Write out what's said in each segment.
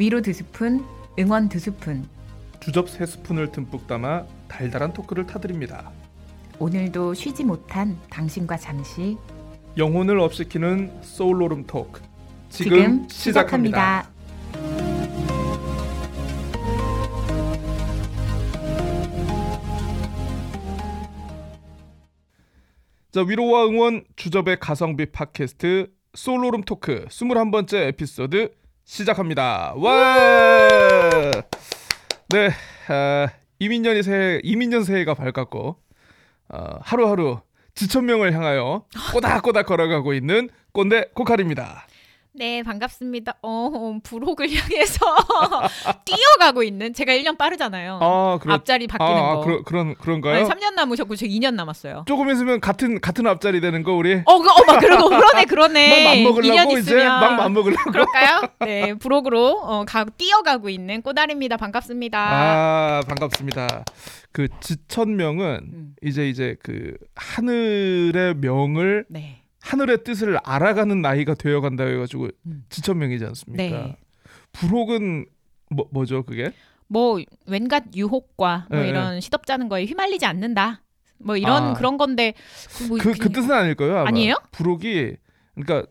위로 두 스푼, 응원 두 스푼. 주접 세 스푼을 듬뿍 담아 달달한 토크를 타드립니다. 오늘도 쉬지 못한 당신과 잠시 영혼을 up시키는 소울오름 토크 지금, 지금 시작합니다. 시작합니다. 자 위로와 응원 주접의 가성비 팟캐스트 소울오름 토크 21번째 에피소드 시작합니다. 와! 네, 아, 이민년이 새해 이민년 새해가 밝았고 어, 하루하루 지천명을 향하여 꼬닥꼬닥 걸어가고 있는 꼰대 코칼입니다. 네, 반갑습니다. 어, 부록을 향해서 뛰어가고 있는 제가 1년 빠르잖아요. 아, 그렇 앞자리 바뀌는 아, 아, 거. 그런 그런 그런가요? 아니, 3년 남으셨고 저 2년 남았어요. 조금 있으면 같은 같은 앞자리 되는 거 우리 어, 그, 어, 막 그러고 그러네, 막 그러네. 2년 맘먹으려고 이제 있으면 막 맘먹으려고 그럴까요? 네, 부록으로 어, 가, 뛰어가고 있는 꼬다리입니다. 반갑습니다. 아 반갑습니다. 그 지천명은 음. 이제 이제 그 하늘의 명을 네. 하늘의 뜻을 알아가는 나이가 되어간다 해가지고 음. 지천명이지 않습니까? 네. 부록은 뭐 뭐죠 그게? 뭐 웬갓 유혹과 뭐 네, 이런 시덥잖은 거에 휘말리지 않는다. 뭐 이런 아. 그런 건데 그, 뭐 그, 그 뜻은 아닐 거예요. 아마. 아니에요? 부록이 그러니까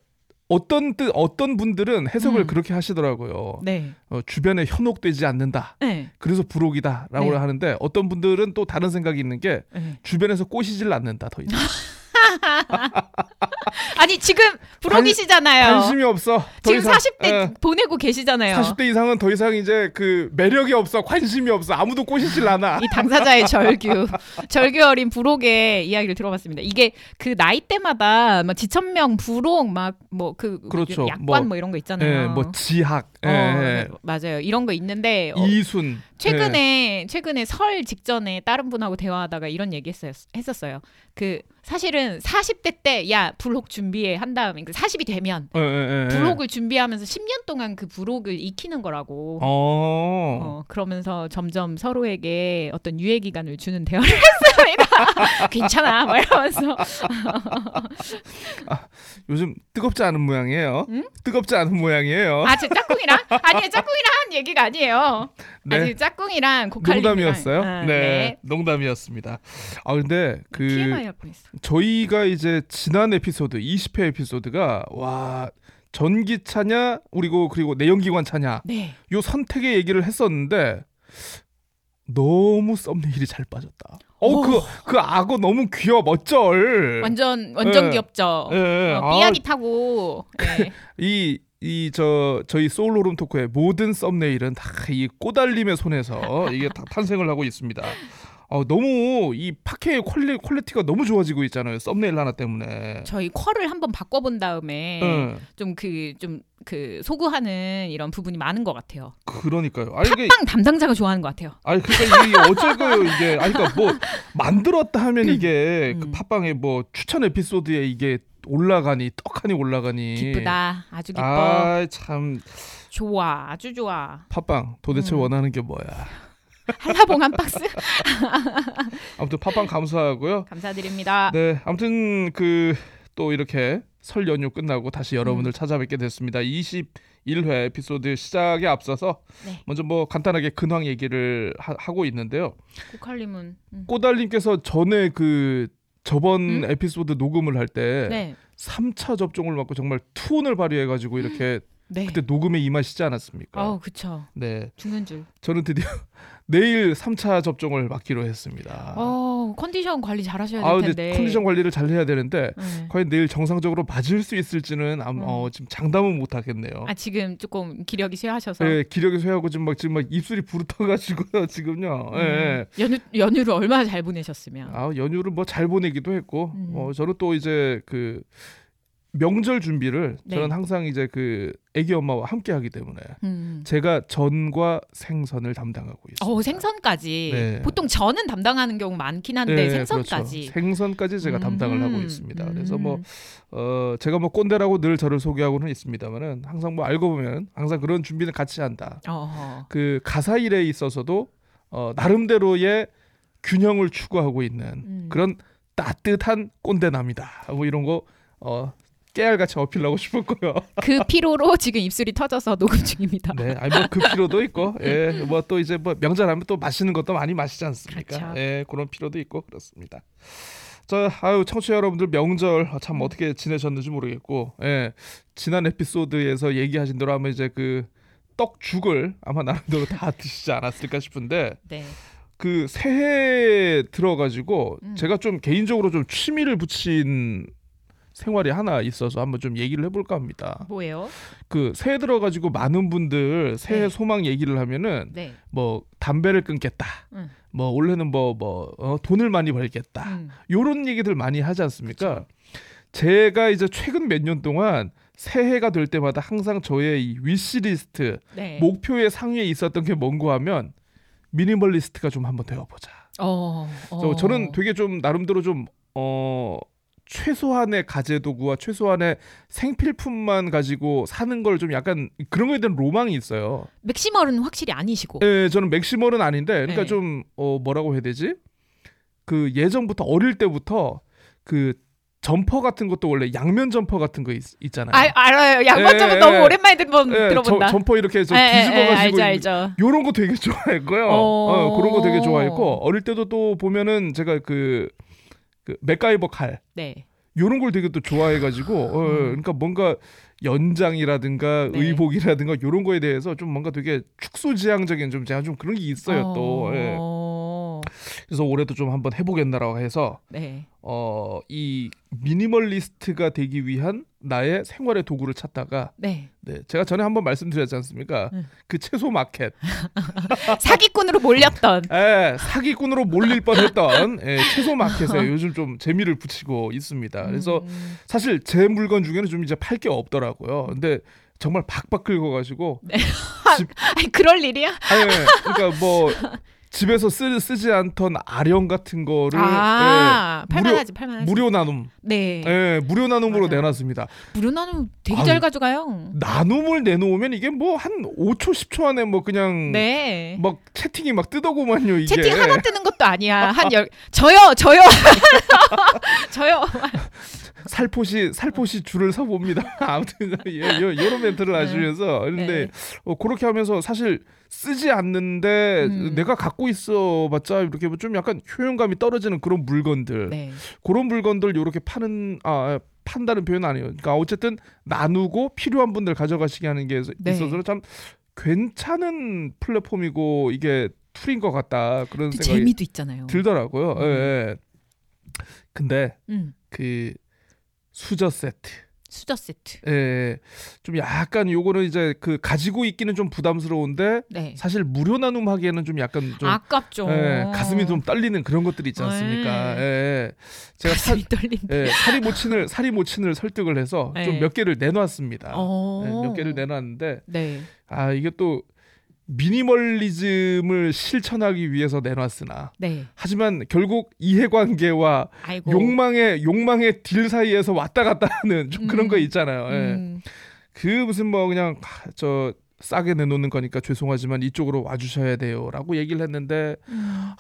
어떤 뜻 어떤 분들은 해석을 음. 그렇게 하시더라고요. 네. 어, 주변에 현혹되지 않는다. 네. 그래서 부록이다라고 네. 하는데 어떤 분들은 또 다른 생각이 있는 게 네. 주변에서 꼬시질 않는다 더 이상 아니 지금 부록이시잖아요. 관심이 없어 더 지금 이상 40대 어, 보내고 계시잖아요. 40대 이상은 더 이상 이제 그 매력이 없어 관심이 없어 아무도 꼬시질 않아 이 당사자의 절규, 절규 어린 부록의 이야기를 들어봤습니다. 이게 그 나이 때마다 막 지천명, 부록, 막 뭐그 그렇죠. 약관 뭐, 뭐, 이런 거 있잖아요. 예, 뭐 지학 예, 어, 예. 맞아요. 이런 거 있는데 어, 이순 최근에 최근에 설 직전에 다른 분하고 대화하다가 이런 얘기 했어요. 했었어요. 그 사실은 40대 때야 부록 준비해 한 다음에 그 40이 되면 예, 예, 예. 부록을 준비하면서 10년 동안 그 부록을 익히는 거라고. 어. 어, 그러면서 점점 서로에게 어떤 유예 기간을 주는 대화를 했 습니다. 괜찮아, 막 이러면서. 요즘 뜨겁지 않은 모양이에요 응? 뜨겁지 않은 모양이에요 아, 제 짝꿍이랑? 아니요, 짝꿍이랑 한 얘기가 아니에요. 네. 아니, 짝꿍이랑 고칼리. 농담이었어요 아, 네. 농담이었습니다 아 근데 그 TMI 할 뻔했어. 저희가 이제 지난 에피소드 20회 에피소드가 와 전기 차냐 그리고 그리고 내연기관 차냐 네. 요 선택의 얘기를 했었는데 너무 썸네일이 잘 빠졌다. 어그그 악어 너무 귀여워 멋쩔. 완전, 완전 네. 귀엽죠. 예, 예. 어, 아, 삐약이 타고. 네. 이이 저 저희 소울오름 토크의 모든 썸네일은 다 이 꼬달림의 손에서 이게 다 탄생을 하고 있습니다. 어, 너무 이 팟캐의 퀄리, 퀄리티가 너무 좋아지고 있잖아요. 썸네일 하나 때문에. 저희 퀄을 한번 바꿔본 다음에 응, 좀 그, 좀 그 소구하는 이런 부분이 많은 것 같아요. 그러니까요. 아니 이게 팟빵 담당자가 좋아하는 것 같아요. 아니 그러니까 이게 어쩔 거예요 이게 아니 그러니까 뭐 만들었다 하면 이게 그 음. 팟빵에 뭐 추천 에피소드에 이게 올라가니 떡하니 올라가니 기쁘다. 아주 기뻐. 아참 좋아. 아주 좋아. 팟빵 도대체 음. 원하는 게 뭐야 한라봉 한 박스 아무튼 팟빵 감사하고요 감사드립니다. 네 아무튼 그 또 이렇게 설 연휴 끝나고 다시 음. 여러분들 찾아뵙게 됐습니다 21회 에피소드 시작에 앞서서 네. 먼저 뭐 간단하게 근황 얘기를 하, 고 있는데요 고칼님은 음. 꼬달님께서 전에 그 저번 음? 에피소드 녹음을 할때 네. 3차 접종을 맞고 정말 투혼을 발휘해가지고 이렇게 네. 그때 녹음에 임하시지 않았습니까? 아우 그쵸. 네, 죽는 줄. 저는 드디어 내일 3차 접종을 맞기로 했습니다. 어 컨디션 관리 잘 하셔야 아, 될 근데 텐데. 컨디션 관리를 잘 해야 되는데 네. 과연 내일 정상적으로 맞을 수 있을지는 아마 음. 어, 지금 장담은 못 하겠네요. 아 지금 조금 기력이 쇠하셔서 네, 기력이 쇠하고 지금 막 지금 막 입술이 부르터 가지고요 지금요. 예, 예. 음, 연휴 연휴를 얼마나 잘 보내셨으면. 아 연휴를 뭐 잘 보내기도 했고 음. 어 저는 또 이제 그 명절 준비를 네. 저는 항상 이제 그 아기 엄마와 함께 하기 때문에 음. 제가 전과 생선을 담당하고 있습니다. 어 생선까지 네. 보통 저는 담당하는 경우 많긴 한데 네, 생선까지. 그렇죠. 생선까지 제가 담당을 하고 음, 있습니다. 음. 그래서 뭐 어, 제가 뭐 꼰대라고 늘 저를 소개하고는 있습니다만은 항상 뭐 알고 보면 항상 그런 준비는 같이 한다. 어허. 그 가사 일에 있어서도 어, 나름대로의 균형을 추구하고 있는 음. 그런 따뜻한 꼰대남이다. 뭐 이런 거 어, 깨알같이 어필하고 싶었고요. 그 피로로 지금 입술이 터져서 녹음 중입니다. 네, 아니 뭐그 피로도 있고, 예, 뭐 또 이제 뭐 명절하면 또 맛있는 것도 많이 마시지 않습니까? 그렇죠. 예, 그런 피로도 있고 그렇습니다. 저 아유 청취자 여러분들 명절 참 어떻게 지내셨는지 모르겠고, 예, 지난 에피소드에서 얘기하신 대로 아마 이제 그 떡죽을 아마 나름대로 다 드시지 않았을까 싶은데 네. 그 새해 들어가지고 음. 제가 좀 개인적으로 좀 취미를 붙인 생활이 하나 있어서 한번 좀 얘기를 해볼까 합니다. 뭐예요? 그 새해 들어가지고 많은 분들 새해 네. 소망 얘기를 하면은 네. 뭐 담배를 끊겠다. 음. 뭐 올해는 뭐뭐 돈을 많이 벌겠다. 음. 요런 얘기들 많이 하지 않습니까? 제가 이제 최근 몇 년 동안 새해가 될 때마다 항상 저의 이 위시리스트 네. 목표의 상위에 있었던 게 뭔고 하면 미니멀리스트가 좀 한번 되어보자. 어. 어. 저는 되게 좀 나름대로 좀 어. 최소한의 가재 도구와 최소한의 생필품만 가지고 사는 걸 좀 약간 그런 거에 대한 로망이 있어요. maximal은 확실히 아니시고. 예, 저는 maximal은 아닌데, 그러니까 네. 좀 어, 뭐라고 해야 되지? 그 예전부터 어릴 때부터 그 점퍼 같은 것도 원래 양면 점퍼 같은 거 있, 있잖아요. 아, 알아요. 양면 점퍼 예, 너무 예. 오랜만에 들어본, 예, 들어본다. 저, 점퍼 이렇게 해서 예, 예, 예, 뒤집어가지고 알죠, 알죠. 요런 거 되게 좋아했고요. 어. 어, 그런 거 되게 좋아했고 어릴 때도 또 보면은 제가 그, 그 맥가이버 칼 네. 요런 걸 되게 또 좋아해가지고 어, 그러니까 뭔가 연장이라든가 네. 의복이라든가 요런 거에 대해서 좀 뭔가 되게 축소지향적인 좀 제가 좀 그런 게 있어요 또 예. 어. 그래서 올해도 좀 한번 해보겠나라고 해서 네. 어, 이 미니멀리스트가 되기 위한 나의 생활의 도구를 찾다가 네. 네, 제가 전에 한번 말씀드렸지 않습니까? 응. 그 채소 마켓 사기꾼으로 몰렸던. 예, 사기꾼으로 몰릴 뻔했던 예, 채소 마켓에 요즘 좀 재미를 붙이고 있습니다. 그래서 음. 사실 제 물건 중에는 좀 이제 팔 게 없더라고요. 근데 정말 박박 긁어가지고 아니 그럴 일이야? 아니, 그러니까 뭐 집에서 쓰, 쓰지 않던 아령 같은 거를 아, 예, 팔만하지, 팔만하지. 무료 나눔, 네. 예, 무료 나눔으로 맞아요. 내놨습니다. 무료 나눔 되게 아유, 잘 가져가요. 나눔을 내놓으면 이게 뭐 한 5초 10초 안에 뭐 그냥 네. 막 채팅이 막 뜨더구만요 이게. 채팅 하나 뜨는 것도 아니야. 한 열. 저요, 저요. 저요. 살포시 살포시 줄을 서 봅니다. 아무튼 예, 요, 요런 멘트를 네. 하시면서 근데 네. 어, 그렇게 하면서 사실 쓰지 않는데 음. 내가 갖고 있어봤자 이렇게 뭐좀 약간 효용감이 떨어지는 그런 물건들 네. 그런 물건들 이렇게 파는 아 판다는 표현 아니에요. 그러니까 어쨌든 나누고 필요한 분들 가져가시게 하는 게 있- 네. 있어서 참 괜찮은 플랫폼이고 이게 툴인 것 같다 그런 또 생각이 재미도 있잖아요. 들더라고요. 음. 예, 예. 근데 음. 그 수저 세트. 수저 세트. 예, 좀 약간 요거는 이제 그 가지고 있기는 좀 부담스러운데 네. 사실 무료 나눔하기에는 좀 약간 좀 아깝죠. 예, 가슴이 좀 떨리는 그런 것들이 있지 않습니까? 네. 예, 제가 사. 예, 사리 모친을 사리 모친을 설득을 해서 네. 좀몇 개를 내놨습니다. 어. 예, 몇 개를 내놨는데 네. 아 이게 또 미니멀리즘을 실천하기 위해서 내놨으나 네. 하지만 결국 이해관계와 아이고. 욕망의 욕망의 딜 사이에서 왔다 갔다 하는 좀 그런 음. 거 있잖아요. 예. 음. 그 무슨 뭐 그냥 하, 저 싸게 내놓는 거니까 죄송하지만 이쪽으로 와주셔야 돼요라고 얘기를 했는데 음.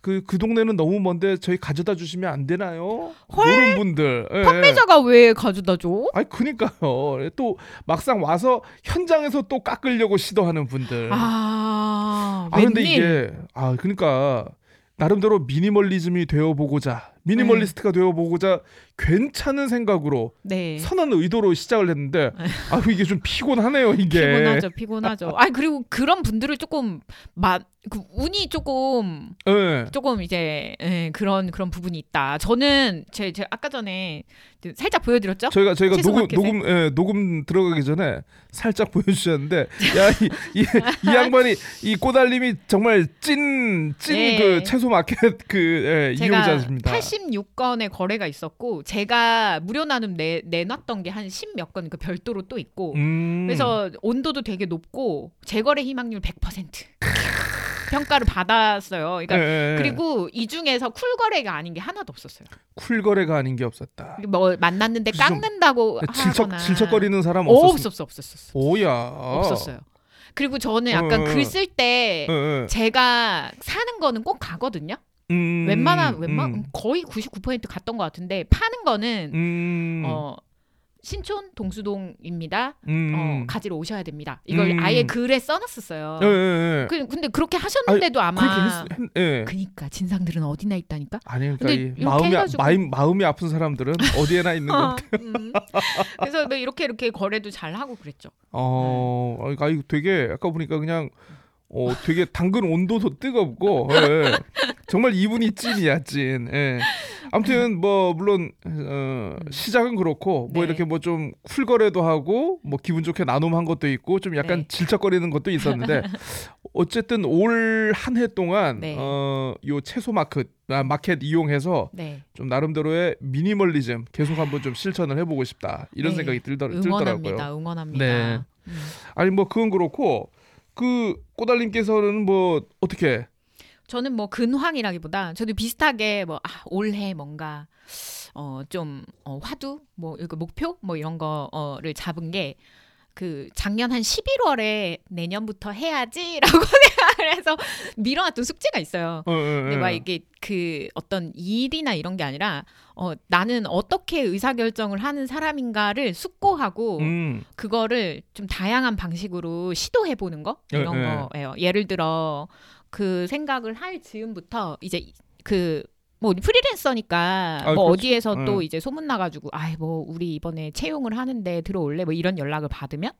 그그 동네는 너무 먼데 저희 가져다 주시면 안 되나요? 헐? 이런 분들 예, 예. 판매자가 왜 가져다 줘? 아니 그니까요. 또 막상 와서 현장에서 또 깎으려고 시도하는 분들. 아, 아 근데? 이게 아 그러니까 나름대로 미니멀리즘이 되어보고자 미니멀리스트가 되어보고자 괜찮은 생각으로 네. 선한 의도로 시작을 했는데 아 이게 좀 피곤하네요 이게. 피곤하죠, 피곤하죠. 아 그리고 그런 분들을 조금 마, 그 운이 조금 예. 조금 이제 예, 그런 그런 부분이 있다. 저는 제, 제 아까 전에 살짝 보여드렸죠? 저희가 저희가 녹음? 녹음 예, 녹음 들어가기 전에 살짝 보여주셨는데 야이 이, 이 양반이 이 꼬달림이 정말 찐찐 네. 그 채소 마켓 그 예, 제가 이용자십니다. 86건의 거래가 있었고 제가 무료 나눔 내 내놨던 게 한 10몇 건 그 별도로 또 있고 음. 그래서 온도도 되게 높고 재거래 희망률 100% 평가를 받았어요. 그러니까 예, 예. 그리고 이 중에서 쿨 거래가 아닌 게 하나도 없었어요. 쿨 거래가 아닌 게 없었다. 뭐 만났는데 좀 깎는다고 질척 하거나 질척거리는 사람 어, 없었어. 없었어 없었어 오야. 없었어요. 그리고 저는 약간 어, 어. 글쓸 때. 제가 사는 거는 꼭 가거든요. 음, 웬만한 웬만 음, 거의 99% 갔던 것 같은데 파는 거는 음. 어 신촌 동수동입니다. 음. 어, 가지러 오셔야 됩니다. 이걸 음. 아예 글에 써놨었어요. 예, 예, 예. 그, 근데 그렇게 하셨는데도 아마 그렇게 했, 했, 예. 그니까 진상들은 어디나 있다니까. 아니 그러니까 마음이 해가지고- 마음, 마음이 아픈 사람들은 어디에나 있는 것 어, 음. 그래서 뭐 이렇게 이렇게 거래도 잘 하고 그랬죠. 어, 아 이거 되게 아까 보니까 그냥 어 되게 당근 온도도 뜨겁고 예. 정말 이분이 찐이야 찐. 예. 아무튼 뭐 물론 어, 시작은 그렇고 뭐 네. 이렇게 뭐 좀 쿨거래도 하고 뭐 기분 좋게 나눔한 것도 있고 좀 약간 네. 질척거리는 것도 있었는데 어쨌든 올 한 해 동안 네. 어 요 채소 마켓 아, 마켓 이용해서 네. 좀 나름대로의 미니멀리즘 계속 한번 좀 실천을 해보고 싶다 이런 네. 생각이 들더, 응원합니다. 들더라고요. 응원합니다. 네. 음. 아니 뭐 그건 그렇고 그 꼬달님께서는 뭐 어떻게? 저는 뭐 근황이라기보다 저도 비슷하게 뭐 아, 올해 뭔가 어좀 어, 화두? 뭐 이거 목표? 뭐 이런 거를 잡은 게 그 작년 한 11월에 내년부터 해야지라고 생각을 해서 미뤄놨던 숙제가 있어요. 어, 어, 근데 어. 막 이게 그 어떤 일이나 이런 게 아니라 어 나는 어떻게 의사 결정을 하는 사람인가를 숙고하고 음. 그거를 좀 다양한 방식으로 시도해 보는 거 예, 이런 예. 거예요. 예를 들어 그 생각을 할 즈음부터 이제 그 뭐 프리랜서니까 아, 뭐 그렇죠. 어디에서 또 예. 이제 소문 나가지고 아이 뭐 우리 이번에 채용을 하는데 들어올래 뭐 이런 연락을 받으면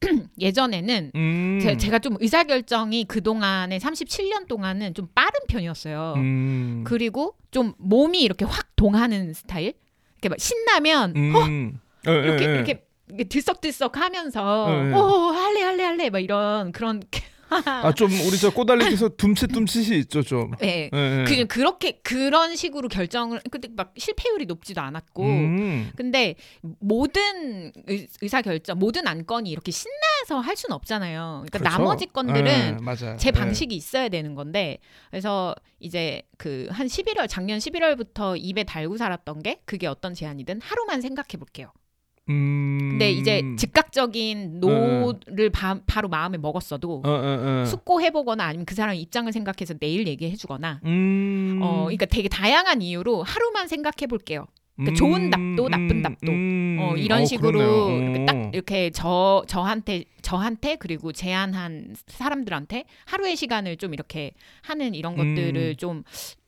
예전에는 음. 제, 제가 좀 의사 결정이 그 동안에 37년 동안은 좀 빠른 편이었어요. 음. 그리고 좀 몸이 이렇게 확 동하는 스타일. 이렇게 막 신나면 어 음. 예, 예, 이렇게 예. 이렇게 이렇게 들썩들썩 하면서 예, 예. 오 할래 할래 할래 막 이런 그런 아 좀 우리 저 꼬달님께서 둠칫둠칫이 있죠 좀. 예. 예, 예. 그 그렇게 그런 식으로 결정을 근데 막 실패율이 높지도 않았고 음. 근데 모든 의, 의사 결정 모든 안건이 이렇게 신나서 할 수는 없잖아요. 그러니까 그렇죠. 나머지 건들은 예, 맞아요. 제 예. 방식이 있어야 되는 건데 그래서 이제 그 한 11월 작년 11월부터 입에 달고 살았던 게 그게 어떤 제안이든 하루만 생각해 볼게요. 음. 근데 이제 즉각적인 no를 바, 바로 마음에 먹었어도 어, 어, 어. 숙고해 보거나 아니면 그 사람 입장을 생각해서 내일 얘기해 주거나 음. 어 그러니까 되게 다양한 이유로 하루만 생각해 볼게요. 그러니까 좋은 답도 나쁜 답도. 음. 어, 이런 어, 식으로. 이렇게 어. 딱 이렇게 저 저한테 저한테 그리고 제안한 사람들한테 하루의 시간을 좀 이렇게 하는 이런 음. 것들을 좀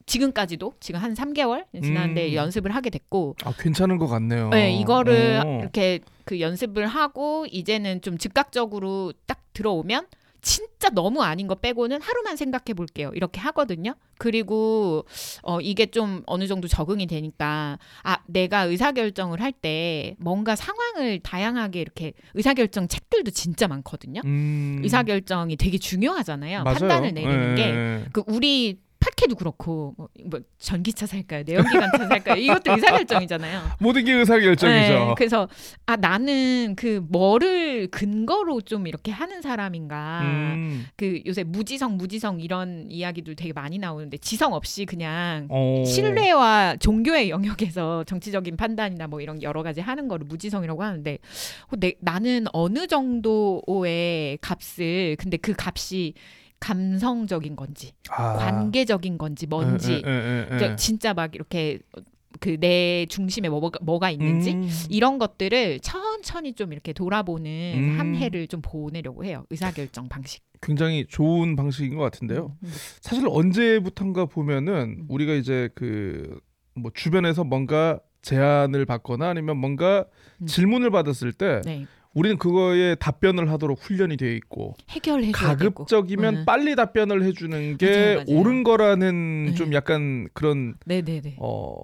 지금까지도 지금 한 3개월 지났는데 음. 연습을 하게 됐고 아 괜찮은 것 같네요. 네, 이거를 어. 이렇게 그 연습을 하고 이제는 좀 즉각적으로 딱 들어오면 진짜 너무 아닌 거 빼고는 하루만 생각해 볼게요. 이렇게 하거든요. 그리고 어 이게 좀 어느 정도 적응이 되니까 아 내가 의사 결정을 할 때 뭔가 상황을 다양하게 이렇게 의사 결정 책들도 진짜 많거든요. 음. 의사 결정이 되게 중요하잖아요. 맞아요. 판단을 내리는 예, 게 예. 그 우리 팟캐도 그렇고 뭐, 뭐 전기차 살까요? 내연기관차 살까요? 이것도 의사결정이잖아요. 모든 게 의사 결정이죠. 네, 그래서 아 나는 그 뭐를 근거로 좀 이렇게 하는 사람인가. 음. 그 요새 무지성 무지성 이런 이야기들 되게 많이 나오는데 지성 없이 그냥 어. 신뢰와 종교의 영역에서 정치적인 판단이나 뭐 이런 여러 가지 하는 거를 무지성이라고 하는데 어, 내, 나는 어느 정도의 값을 근데 그 값이 감성적인 건지 아. 관계적인 건지 뭔지 예, 예, 예, 예. 그러니까 진짜 막 이렇게 그 내 중심에 뭐가, 뭐가 있는지 음. 이런 것들을 천천히 좀 이렇게 돌아보는 음. 한 해를 좀 보내려고 해요 의사결정 방식. 굉장히 좋은 방식인 것 같은데요. 음, 음. 사실 언제부턴가 보면은 음. 우리가 이제 그 뭐 주변에서 뭔가 제안을 받거나 아니면 뭔가 음. 질문을 받았을 때 네 우리는 그거에 답변을 하도록 훈련이 되어 있고 해결해 줘야 되고. 가급적이면 음. 빨리 답변을 해주는 게 맞아요, 맞아요. 옳은 거라는 네. 좀 약간 그런 네네네. 어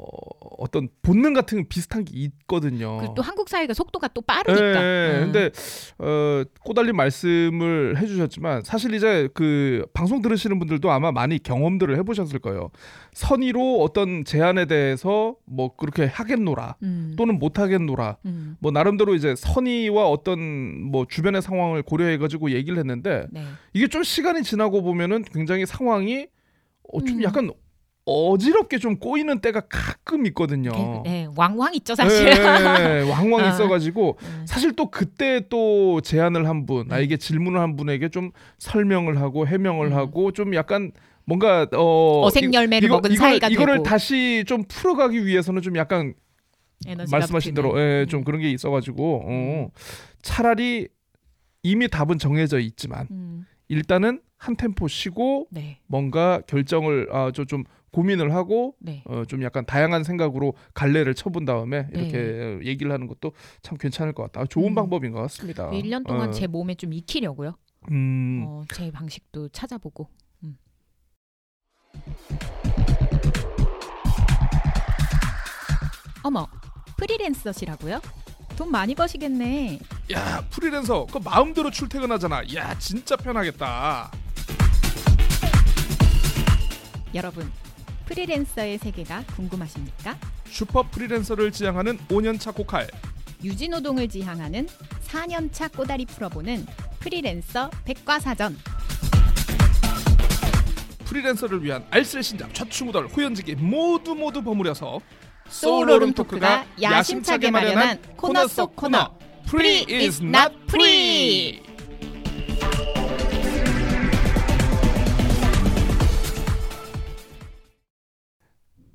어떤 본능 같은 게 비슷한 게 있거든요. 그리고 또 한국 사회가 속도가 또 빠르니까. 예, 음. 근데 어 꼬달린 말씀을 해주셨지만 사실 이제 그 방송 들으시는 분들도 아마 많이 경험들을 해보셨을 거예요. 선의로 어떤 제안에 대해서 뭐 그렇게 하겠노라 음. 또는 못 하겠노라 음. 뭐 나름대로 이제 선의와 어떤 뭐 주변의 상황을 고려해 가지고 얘기를 했는데 네. 이게 좀 시간이 지나고 보면은 굉장히 상황이 어, 좀 음. 약간 어지럽게 좀 꼬이는 때가 가끔 있거든요. 그- 네, 왕왕 있죠 사실. 예, 왕왕 아. 있어가지고 음. 사실 또 그때 또 제안을 한 분, 네. 나에게 질문을 한 분에게 좀 설명을 하고 해명을 음. 하고 좀 약간 뭔가 어 어색 열매를 이거- 먹은 이거를- 사이가 이거를 되고. 다시 좀 풀어가기 위해서는 좀 약간 말씀하신. 대로 예, 좀 음. 그런 게 있어가지고 어, 차라리 이미 답은 정해져 있지만 음, 일단은 한 템포 쉬고 네, 뭔가 결정을 아, 저좀 고민을 하고 네. 어, 좀 약간 다양한 생각으로 갈래를 쳐본 다음에 네. 이렇게 얘기를 하는 것도 참 괜찮을 것 같다. 아, 좋은 음. 방법인 것 같습니다. 1년 동안 어, 제 몸에 좀 익히려고요. 음, 어, 제 방식도 찾아보고. 음. 어머, 프리랜서시라고요? 돈 많이 버시겠네. 야 프리랜서 그 마음대로 출퇴근하잖아. 야 진짜 편하겠다. 여러분, 프리랜서의 세계가 궁금하십니까? 슈퍼 프리랜서를 지향하는 5년차 고칼 유지노동을 지향하는 4년차 꼬달이 풀어보는 프리랜서 백과사전. 프리랜서를 위한 알쓸신잡 좌충우돌 호연지기 모두 모두 버무려서 소울 오름 토크가 야심차게 마련한 코너 속 코너. Free is not free.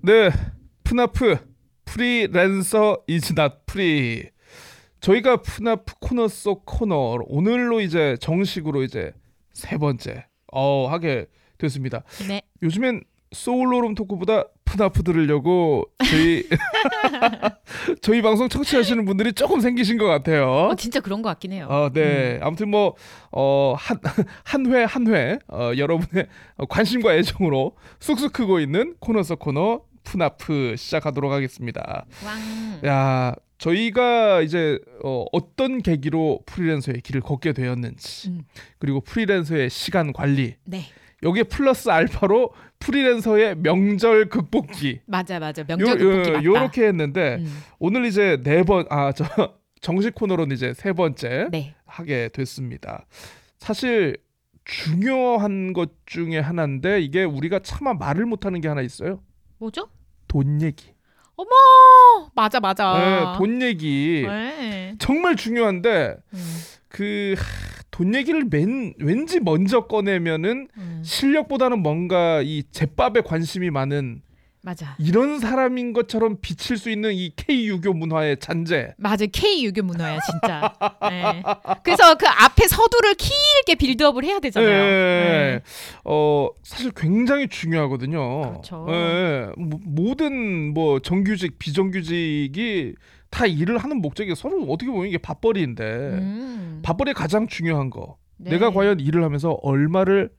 네, 프낫프 Freelancer is not free. 저희가 프낫프 코너 속 코너 오늘로 이제 정식으로 이제 세 번째 어 하게 됐습니다. 네, 요즘엔 소울오름 토크보다 프낫프 들으려고 저희 저희 방송 청취하시는 분들이 조금 생기신 것 같아요. 어, 진짜 그런 것 같긴 해요. 어, 네. 아무튼 뭐, 어, 한, 한 회, 한 회, 어, 여러분의 관심과 애정으로 쑥쑥 크고 있는 코너 속 코너, 푸나프 시작하도록 하겠습니다. 왕. 야, 저희가 이제, 어, 어떤 계기로 프리랜서의 길을 걷게 되었는지, 음. 그리고 프리랜서의 시간 관리, 네, 여기에 플러스 알파로 프리랜서의 명절 극복기. 맞아, 맞아. 명절 극복기 맞다. 요렇게 했는데, 음, 오늘 이제 네 번, 아, 저, 정식 코너로는 이제 세 번째. 네, 하게 됐습니다. 사실 중요한 것 중에 하나인데 이게 우리가 차마 말을 못 하는 게 하나 있어요. 뭐죠? 돈 얘기. 어머, 맞아, 맞아. 네, 돈 얘기 네. 정말 중요한데 음, 그 돈 얘기를 맨, 왠지 먼저 꺼내면은 음, 실력보다는 뭔가 이 제밥에 관심이 많은 맞아. 이런 사람인 것처럼 비칠 수 있는 이 K 유교 문화의 잔재. 맞아 K 유교 문화야 진짜. 네. 그래서 그 앞에 서두를 길게 빌드업을 해야 되잖아요. 예. 네. 어 사실 굉장히 중요하거든요. 그렇죠. 예. 모- 모든 뭐 정규직 비정규직이 다 일을 하는 목적이 서로 어떻게 보면 이게 밥벌이인데 음. 밥벌이 가장 중요한 거. 네. 내가 과연 일을 하면서 얼마를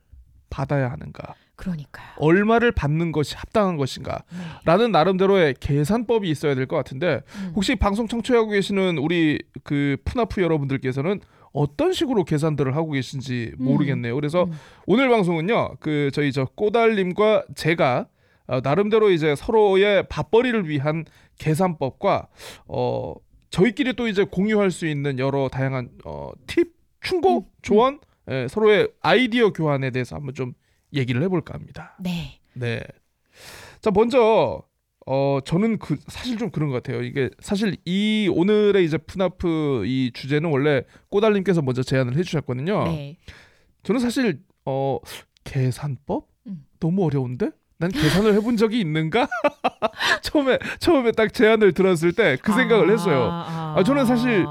받아야 하는가, 그러니까요. 얼마를 받는 것이 합당한 것인가, 네. 라는 나름대로의 계산법이 있어야 될 것 같은데 음. 혹시 방송 청취하고 계시는 우리 그 푸나프 여러분들께서는 어떤 식으로 계산들을 하고 계신지 모르겠네요. 그래서 음. 오늘 방송은요, 그 저희 저 꼬달님과 제가 어, 나름대로 이제 서로의 밥벌이를 위한 계산법과 어 저희끼리 또 이제 공유할 수 있는 여러 다양한 어, 팁, 충고, 음, 조언, 예, 서로의 아이디어 교환에 대해서 한번 좀 얘기를 해볼까 합니다. 네. 네. 자 먼저 어 저는 그 사실 좀 그런 것 같아요. 이게 사실 이 오늘의 이제 푸나프 이 주제는 원래 꼬달님께서 먼저 제안을 해주셨거든요. 네. 저는 사실 어 계산법 음. 너무 어려운데 난 계산을 해본 적이 있는가 처음에 처음에 딱 제안을 들었을 때 그 생각을 했어요. 아, 아, 저는 사실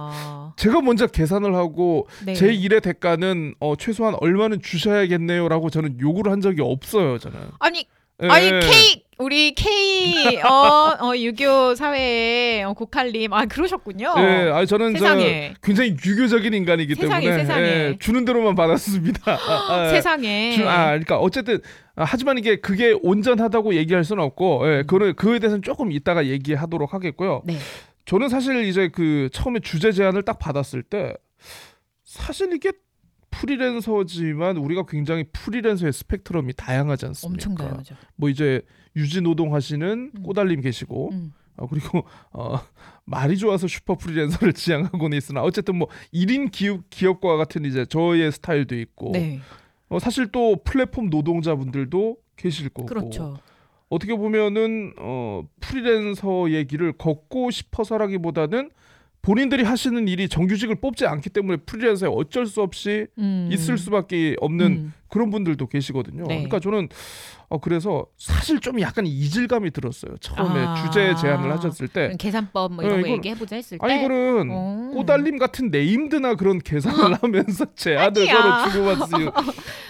제가 먼저 계산을 하고 네. 제 일의 대가는 어 최소한 얼마는 주셔야겠네요라고 저는 요구를 한 적이 없어요. 저는. 아니 예, 아니 예. K 우리 K 어, 어 유교 사회의 어, 고칼님 아 그러셨군요. 예, 아니 저는 세상에. 저 굉장히 유교적인 인간이기 세상에, 때문에 세상에. 예, 주는 대로만 받았습니다. 아, 아, 세상에. 주- 아, 그러니까 어쨌든 아, 하지만 이게 그게 온전하다고 얘기할 수는 없고, 예, 음. 그거는 그에 대해서는 조금 이따가 얘기하도록 하겠고요. 네. 저는 사실 이제 그 처음에 주제 제안을 딱 받았을 때 사실 이게 프리랜서지만 우리가 굉장히 프리랜서의 스펙트럼이 다양하지 않습니까? 엄청 다양하죠. 뭐 이제 유지 노동하시는 음. 꼬달님 계시고, 음. 어, 그리고 어, 말이 좋아서 슈퍼 프리랜서를 지향하고는 있으나 어쨌든 뭐 1인 기업, 기업과 같은 이제 저의 스타일도 있고 네. 어, 사실 또 플랫폼 노동자분들도 계실 거고 그렇죠. 어떻게 보면은 어, 프리랜서의 길을 걷고 싶어서라기보다는 본인들이 하시는 일이 정규직을 뽑지 않기 때문에 프리랜서에 어쩔 수 없이 음. 있을 수밖에 없는 음. 그런 분들도 계시거든요. 네. 그러니까 저는 어 그래서 사실 좀 약간 이질감이 들었어요. 처음에 아. 주제 제안을 하셨을 때. 계산법 뭐 이런 네, 거 이건- 얘기해 보자 했을 때 아니 이거는 어. 꼬달님 같은 named나 그런 계산을 하면서 제안을. 서로 주고받으세요.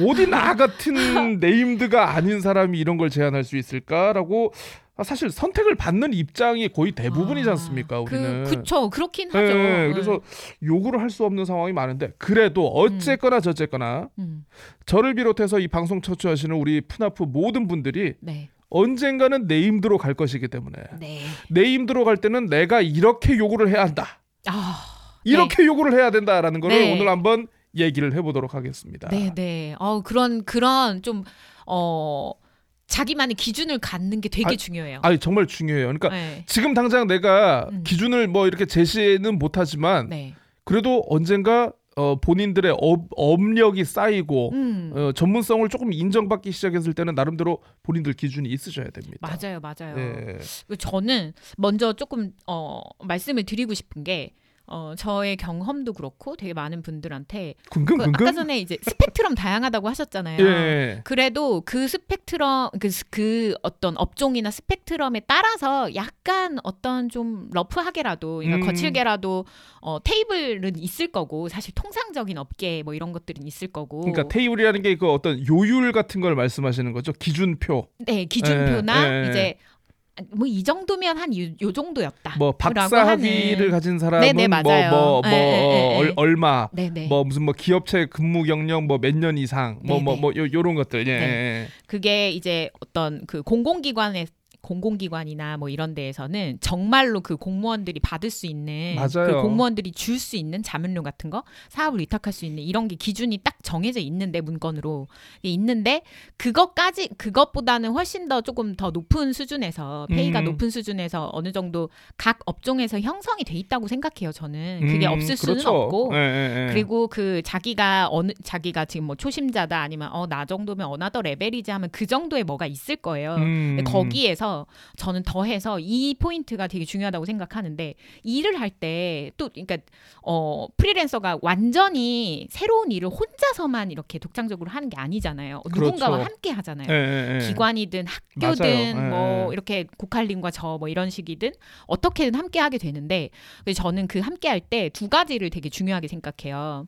어디 나 같은 named가 아닌 사람이 이런 걸 제안할 수 있을까라고 아, 사실 선택을 받는 입장이 거의 대부분이지 않습니까? 우리는. 그, 그쵸 그렇긴 예, 하죠. 예, 그래서 요구를 할 수 없는 상황이 많은데 그래도 어쨌거나 저쨌거나 음. 저를 비롯해서 이 방송 청취하시는 우리 프낫프 모든 분들이 네. 언젠가는 named로 갈 것이기 때문에 네. named로 갈 때는 내가 이렇게 요구를 해야 한다. 아. 이렇게 요구를 해야 된다라는 거를 네. 오늘 한번 얘기를 해보도록 하겠습니다. 네, 네. 어 그런 그런 좀 어 자기만의 기준을 갖는 게 되게 아, 중요해요. 아니 정말 중요해요. 그러니까 네. 지금 당장 내가 음. 기준을 뭐 이렇게 제시는 못하지만 네. 그래도 언젠가 어, 본인들의 업, 업력이 쌓이고 음. 어, 전문성을 조금 인정받기 시작했을 때는 나름대로 본인들 기준이 있으셔야 됩니다. 맞아요, 맞아요. 예. 그 저는 먼저 조금 어 말씀을 드리고 싶은 게 어, 저의 경험도 그렇고 되게 많은 분들한테 그 긍긍긍긍. 아까 전에 이제 스펙트럼 다양하다고 하셨잖아요. 예. 그래도 그 스펙트럼 그, 스- 그 어떤 업종이나 스펙트럼에 따라서 약간 어떤 좀 rough하게라도 그러니까 음. 거칠게라도 어, 테이블은 있을 거고 사실 통상적인 업계 뭐 이런 것들은 있을 거고 그러니까 테이블이라는 게 그 어떤 요율 같은 걸 말씀하시는 거죠. 기준표. 네 기준표나 예, 예, 예. 이제 뭐 이 정도면 한 요 정도였다. 뭐 박사 학위를 가진 사람은 네네, 맞아요. 뭐뭐뭐 예, 예, 예, 예. 얼마 네네. 뭐 무슨 뭐 기업체 근무 경력 뭐 몇 년 이상 뭐뭐 네네. 뭐 요런 것들 예. 네. 예. 그게 이제 어떤 그 공공기관에 공공기관이나 뭐 이런 데에서는 정말로 그 공무원들이 받을 수 있는 맞아요. 그 공무원들이 줄 수 있는 자문료 같은 거 사업을 위탁할 수 있는 이런 게 기준이 딱 정해져 있는데 문건으로 있는데 그것까지 그것보다는 훨씬 더 조금 더 높은 수준에서 페이가 음. 높은 수준에서 어느 정도 각 업종에서 형성이 돼 있다고 생각해요 저는 그게 음, 없을 수는 그렇죠. 없고 예, 예, 예. 그리고 그 자기가 어느 자기가 지금 뭐 초심자다 아니면 어 나 정도면 another level이지 하면 그 정도의 뭐가 있을 거예요. 음. 거기에서 저는 더해서 이 포인트가 되게 중요하다고 생각하는데 일을 할 때 또 그러니까 어 프리랜서가 완전히 새로운 일을 혼자서만 이렇게 독창적으로 하는 게 아니잖아요. 누군가와 그렇죠. 함께 하잖아요. 예, 예, 예. 기관이든 학교든 맞아요. 뭐 예. 이렇게 고칼림과 저 뭐 이런 식이든 어떻게든 함께 하게 되는데 저는 그 함께 할 때 두 가지를 되게 중요하게 생각해요.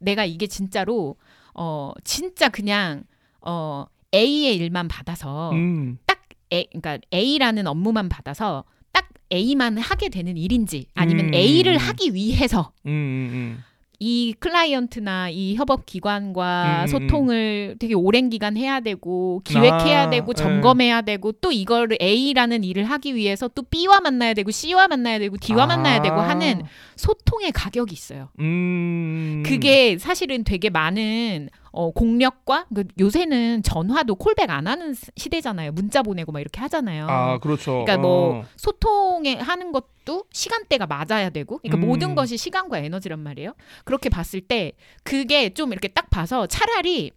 내가 이게 진짜로 어 진짜 그냥 어 A의 일만 받아서 음. 딱 A 그러니까 A라는 업무만 받아서 딱 A만 하게 되는 일인지 아니면 음. A를 하기 위해서 음, 음, 음. 이 클라이언트나 이 협업 기관과 음, 음, 소통을 되게 오랜 기간 해야 되고 기획해야 아, 되고 예. 점검해야 되고 또 이거를 A라는 일을 하기 위해서 또 B와 만나야 되고 C와 만나야 되고 D와 만나야 되고 아. 하는 소통의 가격이 있어요. 음. 그게 사실은 되게 많은 어, 공력과 그 요새는 전화도 콜백 안 하는 시- 시대잖아요. 문자 보내고 막 이렇게 하잖아요. 아, 그렇죠. 그러니까 뭐 어. 소통에 하는 것도 시간대가 맞아야 되고 그러니까 음. 모든 것이 시간과 에너지란 말이에요. 그렇게 봤을 때 그게 좀 이렇게 딱 봐서 차라리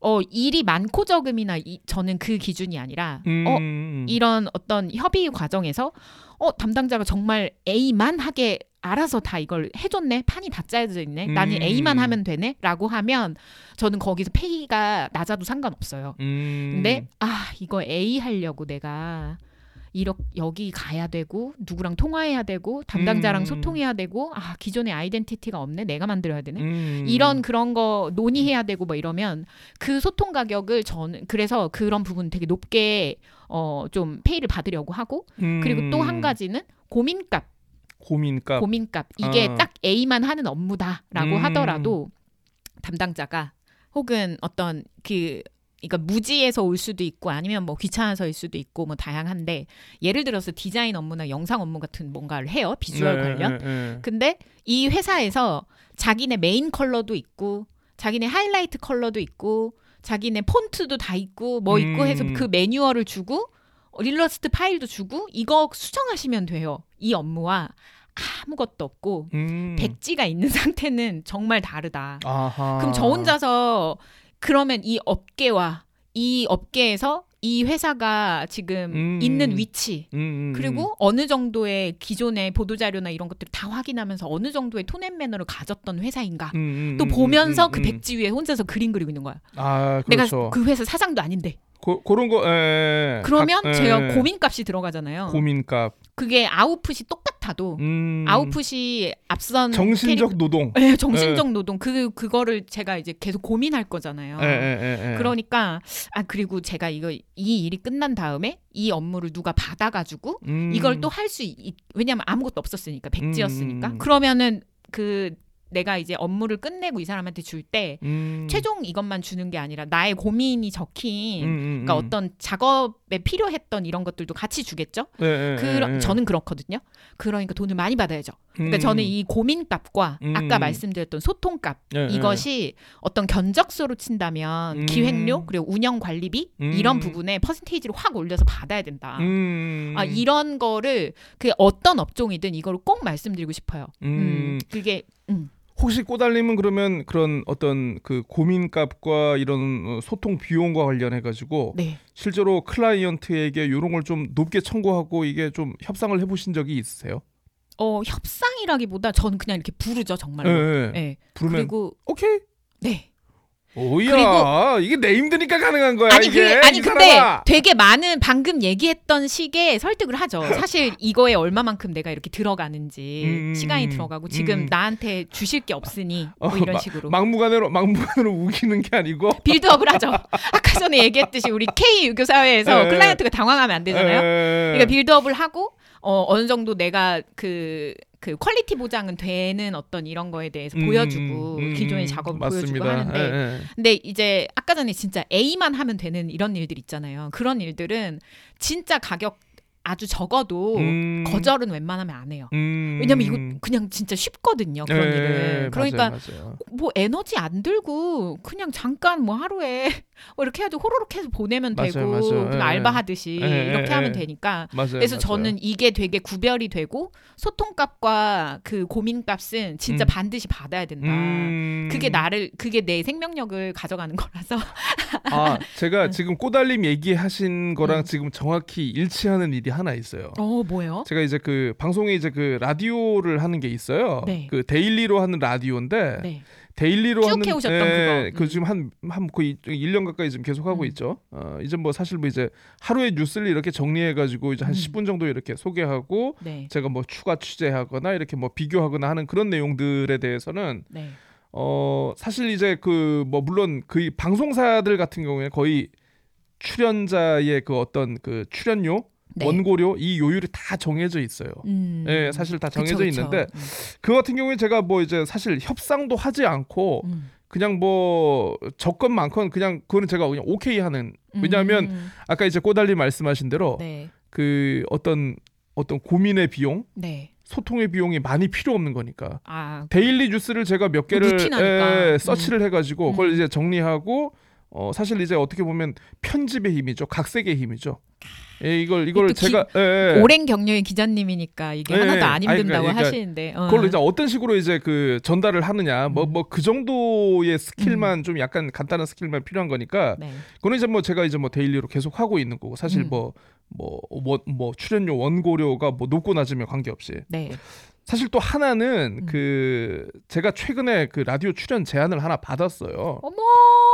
어 일이 많고 적음이나 이, 저는 그 기준이 아니라 음. 어 음. 이런 어떤 협의 과정에서 어 담당자가 정말 A만 하게 알아서 다 이걸 해줬네 판이 다 짜여져 있네 나는 음. A만 하면 되네라고 하면 저는 거기서 페이가 낮아도 상관없어요. 음. 근데 아 이거 A 하려고 내가 이렇게 여기 가야 되고 누구랑 통화해야 되고 담당자랑 음. 소통해야 되고 아 기존의 아이덴티티가 없네 내가 만들어야 되네 음. 이런 그런 거 논의해야 되고 뭐 이러면 그 소통 가격을 저는 그래서 그런 부분 되게 높게 어 좀 페이를 받으려고 하고 음. 그리고 또 한 가지는 고민값 고민값. 고민값 이게 어. 딱 A만 하는 업무다라고 음. 하더라도 담당자가 혹은 어떤 그 그러니까 무지에서 올 수도 있고 아니면 뭐 귀찮아서일 수도 있고 뭐 다양한데 예를 들어서 디자인 업무나 영상 업무 같은 뭔가를 해요 비주얼 네, 관련 네, 네. 근데 이 회사에서 자기네 메인 컬러도 있고 자기네 하이라이트 컬러도 있고 자기네 폰트도 다 있고 뭐 있고 해서 음. 그 매뉴얼을 주고 어, 일러스트 파일도 주고 이거 수정하시면 돼요 이 업무와 아무것도 없고 음. 백지가 있는 상태는 정말 다르다. 아하. 그럼 저 혼자서 그러면 이 업계와 이 업계에서 이 회사가 지금 음. 있는 위치 음, 음, 그리고 어느 정도의 기존의 보도 자료나 이런 것들 다 확인하면서 어느 정도의 tone and manner를 가졌던 회사인가 음, 음, 또 음, 보면서 음, 그 음. 백지 위에 혼자서 그림 그리고 있는 거야. 아 그렇죠. 내가 그 회사 사장도 아닌데. 고, 그런 거 에, 그러면 각- 에, 제가 고민값이 들어가잖아요. 고민값. 그게 output이 똑같 아도 음, output이 앞선 정신적 노동. 캐릭- 네, 정신적 노동 그 그거를 제가 이제 계속 고민할 거잖아요. 예, 예, 예, 예. 그러니까 아 그리고 제가 이거 이 일이 끝난 다음에 이 업무를 누가 받아가지고 음, 이걸 또 할수 왜냐면 아무것도 없었으니까 백지였으니까 음. 그러면은 그 내가 이제 업무를 끝내고 이 사람한테 줄때 음, 최종 이것만 주는 게 아니라 나의 고민이 적힌 음, 음, 그러니까 음. 어떤 작업에 필요했던 이런 것들도 같이 주겠죠. 예, 예, 그 예, 예. 저는 그렇거든요. 그러니까 돈을 많이 받아야죠. 그러니까 음. 저는 이 고민값과 음. 아까 말씀드렸던 소통값 예, 이것이 어떤 견적소로 친다면 음. 기획료 그리고 운영 관리비 음. 이런 부분에 퍼센테이지를 확 올려서 받아야 된다. 음, 아 이런 거를 그 어떤 업종이든 이거를 꼭 말씀드리고 싶어요. 음. 음, 그게 음. 혹시 꼬달님은 그러면 그런 어떤 그 고민값과 이런 어, 소통 비용과 관련해 가지고 네. 실제로 클라이언트에게 이런 걸 좀 높게 청구하고 이게 좀 협상을 해보신 적이 있으세요? 어 협상이라기보다 저는 그냥 이렇게 부르죠 정말로. 예, 예. 네. 부르면 그리고 오케이. 네. 오야 이게 내 힘드니까 가능한 거야 아니 이게 그게 아니 이 근데 사람아. 되게 많은 방금 얘기했던 식의 설득을 하죠. 사실 이거에 얼마만큼 내가 이렇게 들어가는지 음, 시간이 들어가고 지금 음. 나한테 주실 게 없으니 뭐 어, 이런 마- 식으로 막무가내로 막무가내로 우기는 게 아니고 빌드업을 하죠. 아까 전에 얘기했듯이 우리 K 유교 사회에서 예. 클라이언트가 당황하면 안 되잖아요. 에, 그러니까 빌드업을 하고 어, 어느 정도 내가 그, 그 퀄리티 보장은 되는 어떤 이런 거에 대해서 음, 보여주고 음, 기존의 작업을 보여주고. 하는데 예, 예. 근데 이제 아까 전에 진짜 A만 하면 되는 이런 일들 있잖아요. 그런 일들은 진짜 가격 아주 적어도 음, 거절은 웬만하면 안 해요. 음, 왜냐면 이거 그냥 진짜 쉽거든요. 그런 예, 일은. 그러니까 맞아요, 맞아요. 뭐 에너지 안 들고 그냥 잠깐 뭐 하루에 뭐 이렇게 해도 호로록 해서 보내면 맞아요, 되고 맞아요. 그냥 예, 알바 하듯이 예, 예, 이렇게 예. 하면 되니까 맞아요. 그래서. 저는 이게 되게 구별이 되고 소통값과 그 고민값은 진짜 음. 반드시 받아야 된다. 음, 그게 나를 그게 내 생명력을 가져가는 거라서 아 제가 지금 꼬달님 얘기하신 거랑 음. 지금 정확히 일치하는 일이 하나 있어요. 어 뭐예요? 제가 이제 그 방송에 이제 그 라디오를 하는 게 있어요. 네. 그 데일리로 하는 라디오인데 네. 데일리로 쭉 하는 해오셨던 예, 그거. 그 음. 지금 한 한 거의 1년 가까이 지금 계속 하고 음. 있죠. 어, 이제 뭐 사실 뭐 이제 하루의 뉴스를 이렇게 정리해 가지고 이제 한 음. 10분 정도 이렇게 소개하고 네. 제가 뭐 추가 취재하거나 이렇게 뭐 비교하거나 하는 그런 내용들에 대해서는 네. 어 사실 이제 그 뭐 물론 그 방송사들 같은 경우에 거의 출연자의 그 어떤 그 출연료 네. 원고료 이 요율이 다 정해져 있어요. 음. 예, 사실 다 정해져 그쵸, 그쵸. 있는데 그 같은 경우에 제가 뭐 이제 사실 협상도 하지 않고 음. 그냥 뭐 적건 많건 그냥 그거는 제가 그냥 오케이 하는 왜냐하면 음. 아까 이제 꼬달님이 말씀하신 대로 네. 그 어떤 어떤 고민의 비용, 네. 소통의 비용이 많이 필요 없는 거니까 아 데일리 뉴스를 제가 몇 개를 루틴하니까. 예, 서치를 해가지고 그걸 음. 이제 정리하고 어 사실 이제 어떻게 보면 편집의 힘이죠, 각색의 힘이죠. 예, 이걸 이걸 제가 예, 예. 오랜 경력의 기자님이니까 이게 네, 하나도 안 아니, 힘든다고 그러니까 하시는데 어. 그걸 이제 어떤 식으로 이제 그 전달을 하느냐, 뭐 음. 뭐그 정도의 스킬만 좀 약간 간단한 스킬만 필요한 거니까 네. 그거는 이제 뭐 제가 이제 뭐 데일리로 계속 하고 있는 거고 사실 음. 뭐 뭐 뭐 뭐 출연료 원고료가 뭐 높고 낮으면 관계없이 네. 사실 또 하나는 음. 그 제가 최근에 그 라디오 출연 제안을 하나 받았어요. 어머.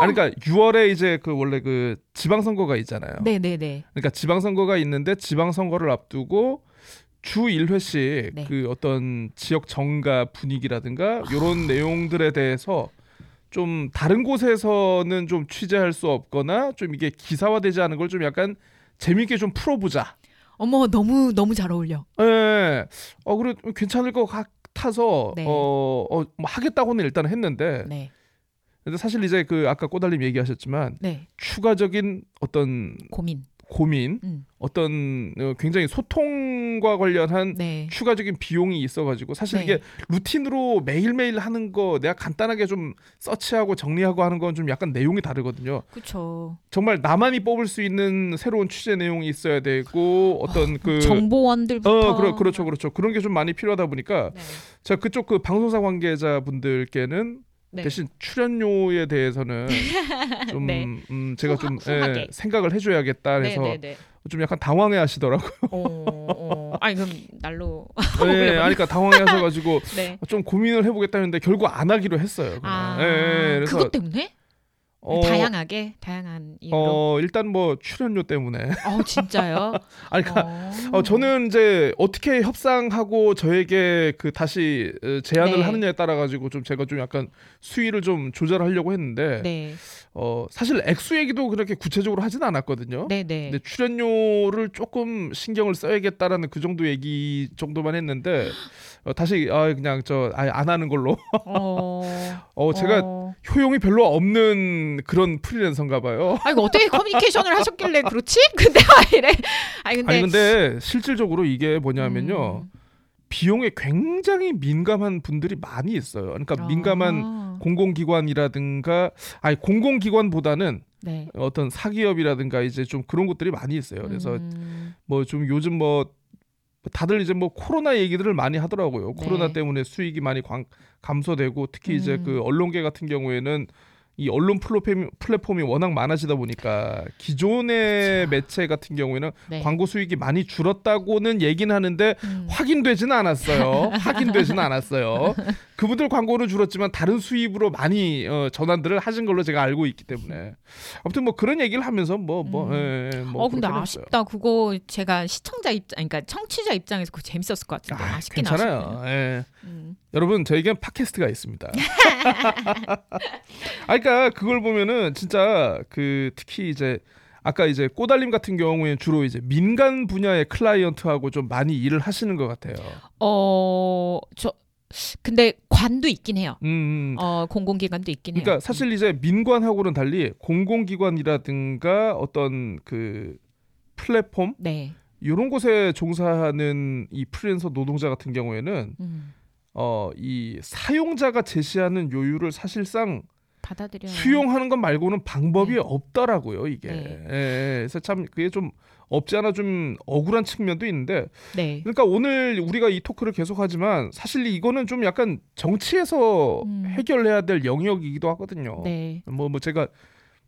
아니 그러니까 6월에 이제 그 원래 그 지방 선거가 있잖아요. 네, 네, 네. 그러니까 지방 선거가 있는데 지방 선거를 앞두고 주 1회씩 네. 그 어떤 지역 정가 분위기라든가 이런 내용들에 대해서 좀 다른 곳에서는 좀 취재할 수 없거나 좀 이게 기사화되지 않은 걸 좀 약간 재밌게 좀 풀어보자. 어머 너무 너무 잘 어울려. 예. 어 그래 괜찮을 것 같아서 네. 어, 어, 뭐 하겠다고는 일단 했는데 네. 근데 사실 이제 그 아까 꼬달림 얘기하셨지만 네. 추가적인 어떤 고민. 고민 음. 어떤 어, 굉장히 소통과 관련한 네. 추가적인 비용이 있어가지고 사실 네. 이게 루틴으로 매일매일 하는 거 내가 간단하게 좀 서치하고 정리하고 하는 건 좀 약간 내용이 다르거든요. 그렇죠. 정말 나만이 뽑을 수 있는 새로운 취재 내용이 있어야 되고 어떤 그 정보원들부터 어, 그러, 그렇죠, 그렇죠. 그런 게 좀 많이 필요하다 보니까 네. 제가 그쪽 그 방송사 관계자분들께는 네. 대신 출연료에 대해서는 좀 네. 음, 제가 좀 후하-. 예, 생각을 해줘야겠다 네, 해서 네, 네. 좀 약간 당황해 하시더라고요. 어, 어. 아니 그럼 날로 예, 아니 그러니까 당황해 하셔가지고 네. 좀 고민을 해보겠다는데 결국 안 하기로 했어요. 그냥. 아, 예, 예, 그래서 그것 때문에 어, 다양하게 다양한 이유로. 어, 어 일단 뭐 출연료 때문에 진짜요? 아니 그러니까 어. 어, 저는 이제 어떻게 협상하고 저에게 그 다시 어, 제안을 네. 하느냐에 따라 가지고 좀 제가 좀 약간 수위를 좀 조절하려고 했는데 네, 어 사실 액수 얘기도 그렇게 구체적으로 하진 않았거든요. 네, 네. 근데 출연료를 조금 신경을 써야겠다라는 그 정도 얘기 정도만 했는데 어, 다시 아 그냥 저 아예 안 하는 걸로 어, 어 제가 어. 효용이 별로 없는 그런 프리랜서인가 봐요. 아 이거 어떻게 커뮤니케이션을 하셨길래 그렇지? 근데 왜 이래? 아니 근데 아니 근데 실질적으로 이게 뭐냐면요. 음. 비용에 굉장히 민감한 분들이 많이 있어요. 그러니까 아. 민감한 공공기관이라든가 아니 공공기관보다는 네. 어떤 사기업이라든가 이제 좀 그런 곳들이 많이 있어요. 그래서 음, 뭐좀 요즘 뭐 다들 이제 뭐 코로나 얘기들을 많이 하더라고요. 네. 코로나 때문에 수익이 많이 광- 감소되고 특히 이제 음. 그 언론계 같은 경우에는 이 언론 플랫폼이, 플랫폼이 워낙 많아지다 보니까 기존의 매체 같은 경우에는 네. 광고 수익이 많이 줄었다고는 얘기는 하는데 음. 확인되지는 않았어요. 확인되지는 않았어요. 그분들 광고는 줄었지만 다른 수입으로 많이 어, 전환들을 하신 걸로 제가 알고 있기 때문에 아무튼 뭐 그런 얘기를 하면서 뭐뭐 음. 예, 예, 뭐 어 근데. 아쉽다 그거 제가 시청자 입장 그러니까 청취자 입장에서 그거 재밌었을 것 같은데 아, 아, 쉽긴 괜찮아요. 아쉽네요. 예. 음. 여러분 저에겐 팟캐스트가 있습니다. 아 그러니까 그걸 보면은 진짜 그 특히 이제 아까 이제 꼬달림 같은 경우에는 주로 이제 민간 분야의 클라이언트하고 좀 많이 일을 하시는 것 같아요. 어 저 근데 관도 있긴 해요. 음, 음. 어 공공기관도 있긴 해요. 그러니까 사실 이제 민관하고는 달리 공공기관이라든가 어떤 그 플랫폼 네. 이런 곳에 종사하는 이 프리랜서 노동자 같은 경우에는 음. 어 이 사용자가 제시하는 요율을 사실상 받아들여요. 수용하는 것 말고는 방법이 네. 없더라고요 이게. 네. 예, 예. 그래서 참 그게 좀 없지 않아 좀 억울한 측면도 있는데 네. 그러니까 오늘 우리가 이 토크를 계속하지만 사실 이거는 좀 약간 정치에서 음. 해결해야 될 영역이기도 하거든요. 네. 뭐뭐 제가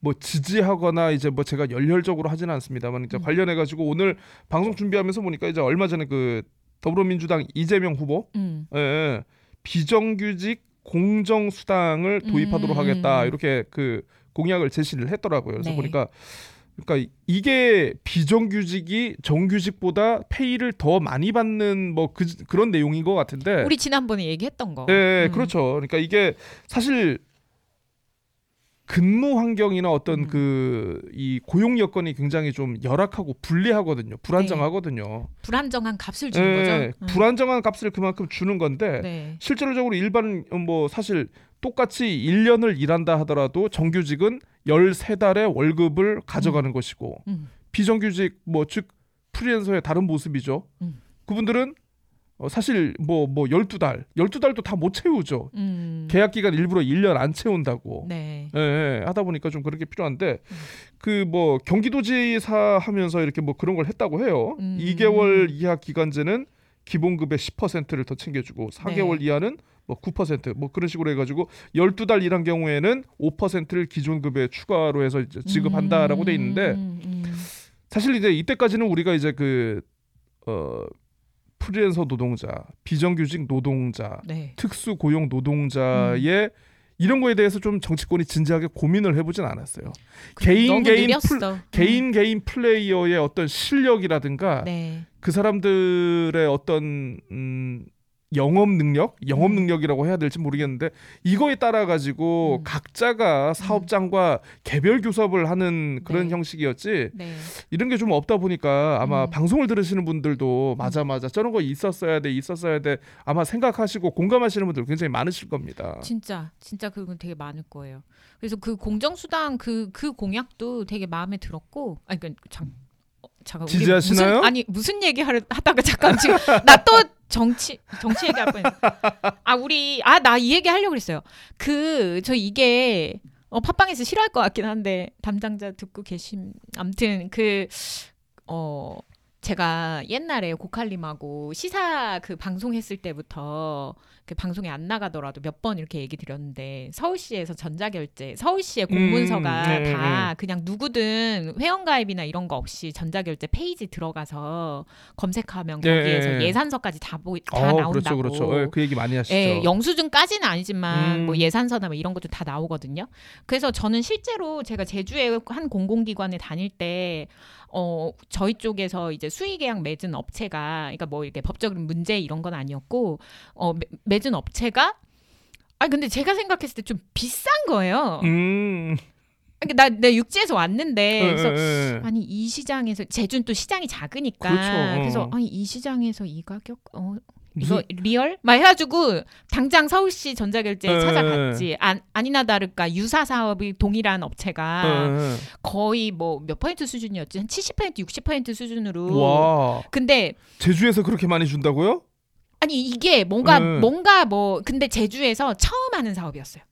뭐 지지하거나 이제 뭐 제가 열혈적으로 하지는 않습니다만 이제 음. 관련해 가지고 오늘 방송 준비하면서 보니까 이제 얼마 전에 그 더불어민주당 이재명 후보 음. 예, 예, 비정규직 공정 수당을 도입하도록 음. 하겠다 이렇게 그 공약을 제시를 했더라고요. 그래서 네. 보니까 그러니까 이게 비정규직이 정규직보다 페이를 더 많이 받는 뭐 그, 그런 내용인 것 같은데. 우리 지난번에 얘기했던 거. 예, 예, 음. 그렇죠. 그러니까 이게 사실 근무 환경이나 어떤 음. 그이 고용 여건이 굉장히 좀 열악하고 불리하거든요. 불안정하거든요. 불안정한 값을 주는 예, 거죠. 음. 불안정한 값을 그만큼 주는 건데 네. 실제로적으로 일반 뭐 사실 똑같이 1년을 일한다 하더라도 정규직은 13달의 월급을 가져가는 것이고 음. 비정규직 뭐 즉 프리랜서의 다른 모습이죠. 음. 그분들은 어, 사실 뭐뭐 12달, 12달도 다 못 채우죠. 음. 계약 기간 일부러 1년 안 채운다고. 네. 예, 예, 하다 보니까 좀 그런 게 필요한데 음. 그뭐 경기도지사 하면서 이렇게 뭐 그런 걸 했다고 해요. 음. 2개월 이하 기간제는 기본급의 10%를 더 챙겨주고 4개월 네. 이하는 뭐 9%뭐 그런 식으로 해가지고 12달 일한 경우에는 5%를 기존급에 추가로 해서 지급한다라고 돼 있는데 음, 음. 사실 이제 이때까지는 우리가 이제 그 어, 프리랜서 노동자, 비정규직 노동자, 네. 특수 고용 노동자의 음. 이런 거에 대해서 좀 정치권이 진지하게 고민을 해보진 않았어요. 그 개인, 개인 느렸어. 개인 개인 플레이어의 어떤 실력이라든가 음. 네. 그 사람들의 어떤 음, 영업 능력, 영업 음. 능력이라고 해야 될지 모르겠는데 이거에 따라 가지고 음. 각자가 사업장과 개별 교섭을 하는 그런 네. 형식이었지 네. 이런 게 좀 없다 보니까 아마 음. 방송을 들으시는 분들도 맞아 맞아 저런 거 있었어야 돼 있었어야 돼 아마 생각하시고 공감하시는 분들 굉장히 많으실 겁니다. 진짜 진짜 그건 되게 많을 거예요. 그래서 그 공정수당 그그 공약도 되게 마음에 들었고 아니 참 어, 잠깐 우리 지지하시나요? 무슨, 아니 무슨 얘기 하다가 잠깐 지금 나 또 정치 정치 얘기할 뻔했어. 아 우리 아 나 이 얘기 하려고 그랬어요. 그 저 이게 어 팟빵에서 싫어할 것 같긴 한데 담당자 듣고 계심 아무튼 그 어 제가 옛날에 고칼님하고 시사 그 방송했을 때부터 그 방송에 안 나가더라도 몇 번 이렇게 얘기 드렸는데 서울시에서 전자결제 서울시의 공문서가 음, 네, 다 그냥 누구든 회원가입이나 이런 거 없이 전자결제 페이지 들어가서 검색하면 예, 거기에서 예. 예산서까지 다, 보, 다 어, 나온다고. 그렇죠, 그렇죠. 예, 그 얘기 많이 하시죠. 예, 영수증까지는 아니지만 음. 뭐 예산서나 뭐 이런 것도 다 나오거든요. 그래서 저는 실제로 제가 제주에 한 공공기관에 다닐 때 어, 저희 쪽에서 이제 수의 계약 맺은 업체가 그러니까 뭐 이렇게 법적인 문제 이런 건 아니었고 어, 매- 맺은 업체가 아 근데 제가 생각했을 때 좀 비싼 거예요. 음. 그러니까 나, 내 육지에서 왔는데 예, 그래서 예, 예. 아니 이 시장에서 제주는 또 시장이 작으니까 그렇죠. 어. 그래서 아니 이 시장에서 이 가격 어 이거 리얼? 막 해가지고 당장 서울시 전자결제 예, 찾아갔지. 안, 아니나 다를까 유사 사업이 동일한 업체가. 거의 뭐 몇 퍼센트 수준이었지? 한 70% 60% 수준으로. 와 근데 제주에서 그렇게 많이 준다고요? 아니 이게 뭔가 네. 뭔가 뭐 근데 제주에서 처음 하는 사업이었어요.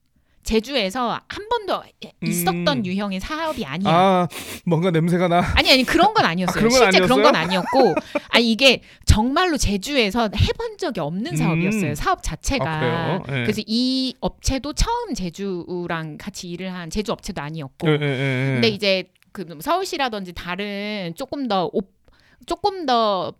제주에서 한 번도 있었던 음. 유형의 사업이 아니야. 아 뭔가 냄새가 나. 아니 아니 그런 건 아니었어요. 아, 그런 건 실제 그런 아니었어요? 건 아니었고 아니 이게 정말로 제주에서 해본 적이 없는 사업이었어요. 음. 사업 자체가. 아? 예. 그래서 이 업체도 처음 제주랑 같이 일을 한 제주 업체도 아니었고. 예, 예. 근데 이제 그 서울시라든지 다른 조금 더 오, 조금 더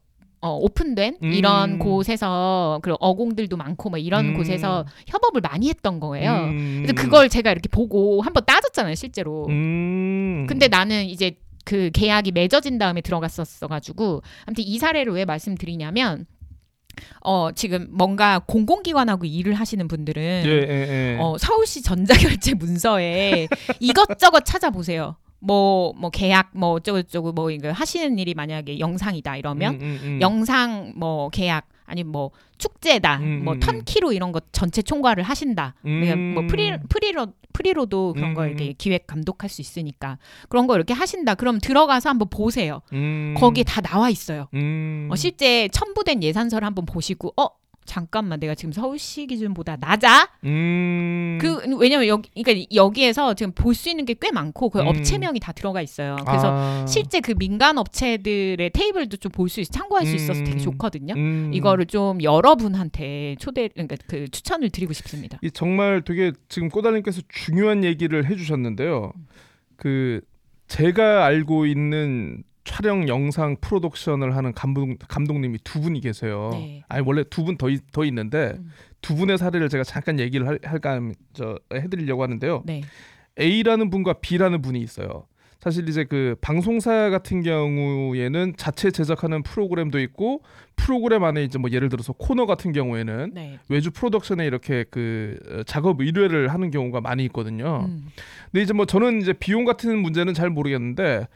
어, 오픈된 음. 이런 곳에서 그 어공들도 많고 뭐 이런 음. 곳에서 협업을 많이 했던 거예요. 음. 그래서 그걸 제가 이렇게 보고 한번 따졌잖아요, 실제로. 음. 근데 나는 이제 그 계약이 맺어진 다음에 들어갔었어 가지고 아무튼 이 사례를 왜 말씀드리냐면 어 지금 뭔가 공공기관하고 일을 하시는 분들은 예, 예, 예. 어 서울시 전자결제 문서에 이것저것 찾아보세요. 뭐 뭐 계약 뭐 어쩌고저쩌고 뭐 이거 하시는 일이 만약에 영상이다 이러면 음, 음, 음. 영상 뭐 계약 아니면 뭐 축제다 음, 뭐 음, 턴키로 이런 거 전체 총괄을 하신다 그러니까 뭐 음. 프리 프리로 프리로도 그런 거 음. 이렇게 기획 감독할 수 있으니까 그런 거 이렇게 하신다 그럼 들어가서 한번 보세요 음. 거기에 다 나와 있어요 음. 어, 실제 첨부된 예산서를 한번 보시고 어 잠깐만 내가 지금 서울시 기준보다 낮아 음. 그 왜냐면 여기 그러니까 여기에서 지금 볼 수 있는 게 꽤 많고 그 음. 업체명이 다 들어가 있어요 그래서 아. 실제 그 민간 업체들의 테이블도 좀 볼 수 있, 참고할 수 있어서 되게 음. 좋거든요. 음. 이거를 좀 여러분한테 초대 그러니까 그 추천을 드리고 싶습니다. 이 정말 되게 지금 꼬달님께서 중요한 얘기를 해주셨는데요. 그 제가 알고 있는 촬영 영상 프로덕션을 하는 감독 감독님이 두 분이 계세요. 네. 아니 원래 두분더더 있는데 음. 두 분의 사례를 제가 잠깐 얘기를 할, 할까 저 해드리려고 하는데요. 네. A라는 분과 B라는 분이 있어요. 사실 이제 그 방송사 같은 경우에는 자체 제작하는 프로그램도 있고 프로그램 안에 이제 뭐 예를 들어서 코너 같은 경우에는 네. 외주 프로덕션에 이렇게 그 어, 작업 의뢰를 하는 경우가 많이 있거든요. 음. 근데 이제 뭐 저는 이제 비용 같은 문제는 잘 모르겠는데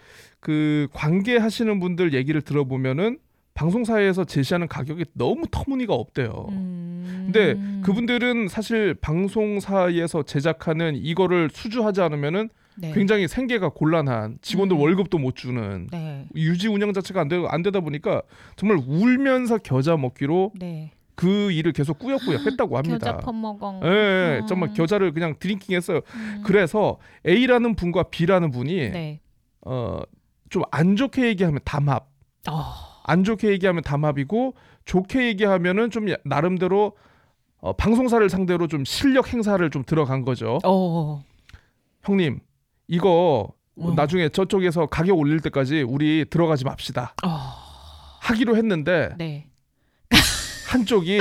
그 관계하시는 분들 얘기를 들어보면은 방송사에서 제시하는 가격이 너무 터무니가 없대요. 음. 근데 그분들은 사실 방송사에서 제작하는 이거를 수주하지 않으면은 네. 굉장히 생계가 곤란한 직원들 음. 월급도 못 주는 네. 유지 운영 자체가 안, 되, 안 되다 보니까 정말 울면서 겨자 먹기로 네. 그 일을 계속 꾸역꾸역 했다고 합니다. 겨자 퍼먹어. 예, 예, 음. 정말 겨자를 그냥 드링킹했어요. 음. 그래서 A라는 분과 B라는 분이 네. 어, 좀 안 좋게 얘기하면 담합, 어. 안 좋게 얘기하면 담합이고 좋게 얘기하면은 좀 야- 나름대로 어, 방송사를 상대로 좀 실력 행사를 좀 들어간 거죠. 어. 형님, 이거 어. 나중에 저쪽에서 가격 올릴 때까지 우리 들어가지 맙시다. 어. 하기로 했는데 네. 한쪽이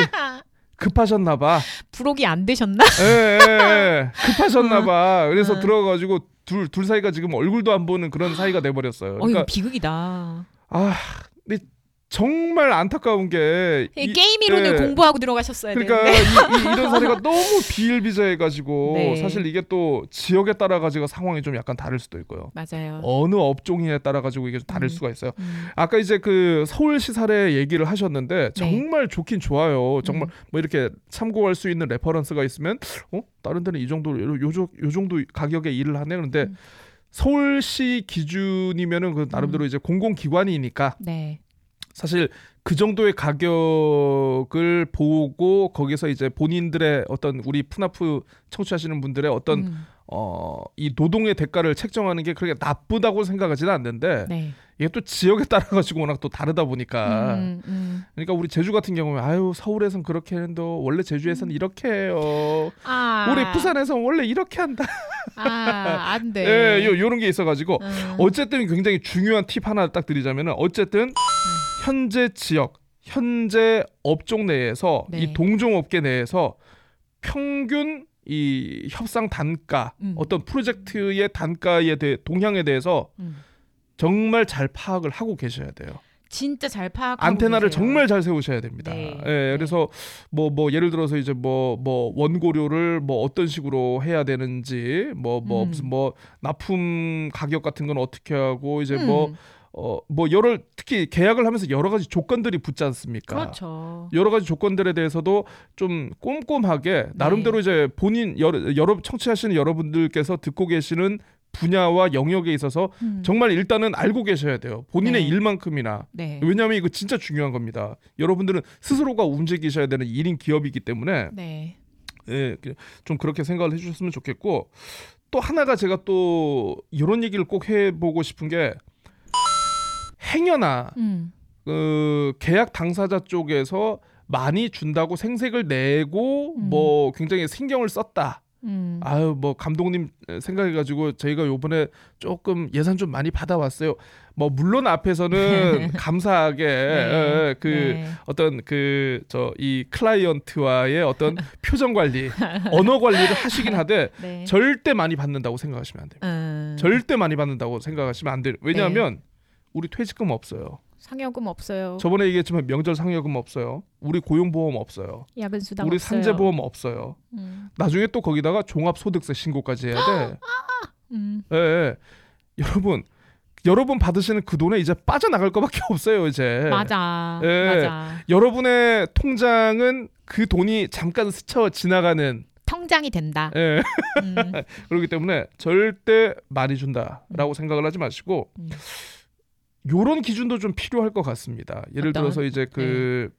급하셨나 봐. 부록이 안 되셨나? 예, 예, 예. 급하셨나 봐. 그래서 어. 들어가가지고 둘, 둘 사이가 지금 얼굴도 안 보는 그런 사이가 돼버렸어요. 어, 이거 그러니까 비극이다. 아, 근데 정말 안타까운 게 이, 이- 게임 이론을 예. 공부하고 들어가셨어야 그러니까 되는데. 이, 런 사례가 너무 비일비재해가지고 네. 사실 이게 또 지역에 따라 가지고 상황이 좀 약간 다를 수도 있고요. 맞아요. 어느 업종에 따라 가지고 이게 좀 다를 음. 수가 있어요. 음. 아까 이제 그 서울시 사례 얘기를 하셨는데 정말 좋긴 좋아요. 정말 네. 음. 뭐 이렇게 참고할 수 있는 레퍼런스가 있으면 어 다른 데는 이 정도 요, 요, 정- 요 정도 가격에 일을 하네. 그런데 음. 서울시 기준이면은 그 나름대로 이제 공공기관이니까 네. 사실 그 정도의 가격을 보고 거기서 이제 본인들의 어떤 우리 푸나프 청취하시는 분들의 어떤 음. 어, 이 노동의 대가를 책정하는 게 그렇게 나쁘다고 생각하지는 않는데 네. 이게 또 지역에 따라 가지고 워낙 또 다르다 보니까 음, 음. 그러니까 우리 제주 같은 경우에 아유 서울에선 그렇게 했는데 원래 제주에선 이렇게 해요. 아, 우리 부산에선 원래 이렇게 한다. 아, 안 돼. 예, 요 요런 게 있어가지고 음. 어쨌든 굉장히 중요한 팁 하나 딱 드리자면은 어쨌든 현재 지역, 현재 업종 내에서 네. 이 동종업계 내에서 평균 이 협상 단가, 음. 어떤 프로젝트의 단가에 대해 동향에 대해서 음. 정말 잘 파악을 하고 계셔야 돼요. 진짜 잘 파악하고 안테나를 계세요. 정말 잘 세우셔야 됩니다. 네. 예, 그래서 뭐뭐 예를 들어서 이제 뭐뭐 원고료를 뭐 어떤 식으로 해야 되는지 뭐뭐 음. 무슨 뭐 납품 가격 같은 건 어떻게 하고 이제 음. 뭐 어뭐 여러 특히 계약을 하면서 여러 가지 조건들이 붙지 않습니까? 그렇죠. 여러 가지 조건들에 대해서도 좀 꼼꼼하게 나름대로 이제 본인 여러, 여러 청취하시는 여러분들께서 듣고 계시는 분야와 영역에 있어서 음. 정말 일단은 알고 계셔야 돼요. 본인의 네. 일만큼이나 네. 왜냐하면 이거 진짜 중요한 겁니다. 여러분들은 스스로가 움직이셔야 되는 1인 기업이기 때문에 네. 예, 그- 좀 그렇게 생각을 해주셨으면 좋겠고 또 하나가 제가 또 이런 얘기를 꼭 해보고 싶은 게 행여나 음. 그 계약 당사자 쪽에서 많이 준다고 생색을 내고 음. 뭐 굉장히 신경을 썼다. 음. 아유 뭐 감독님 생각해가지고 저희가 요번에 조금 예산 좀 많이 받아왔어요. 뭐 물론 앞에서는 감사하게 예, 예, 그 네. 어떤 그 저 이 클라이언트와의 어떤 표정 관리, 언어 관리를 하시긴 하되 네. 절대 많이 받는다고 생각하시면 안 돼요. 음. 절대 많이 받는다고 생각하시면 안 돼요. 왜냐하면 우리 퇴직금 없어요. 상여금 없어요. 저번에 얘기했지만 명절 상여금 없어요. 우리 고용보험 없어요. 야근 수당 우리 없어요. 산재보험 없어요. 음. 나중에 또 거기다가 종합소득세 신고까지 해야 돼. 음. 예, 예. 여러분, 여러분 받으시는 그 돈에 이제 빠져나갈 것밖에 없어요 이제. 맞아. 예. 맞아. 여러분의 통장은 그 돈이 잠깐 스쳐 지나가는 통장이 된다. 예. 음. 그렇기 때문에 절대 많이 준다라고 생각을 하지 마시고 음. 요런 기준도 좀 필요할 것 같습니다. 예를 어떤? 들어서 이제 그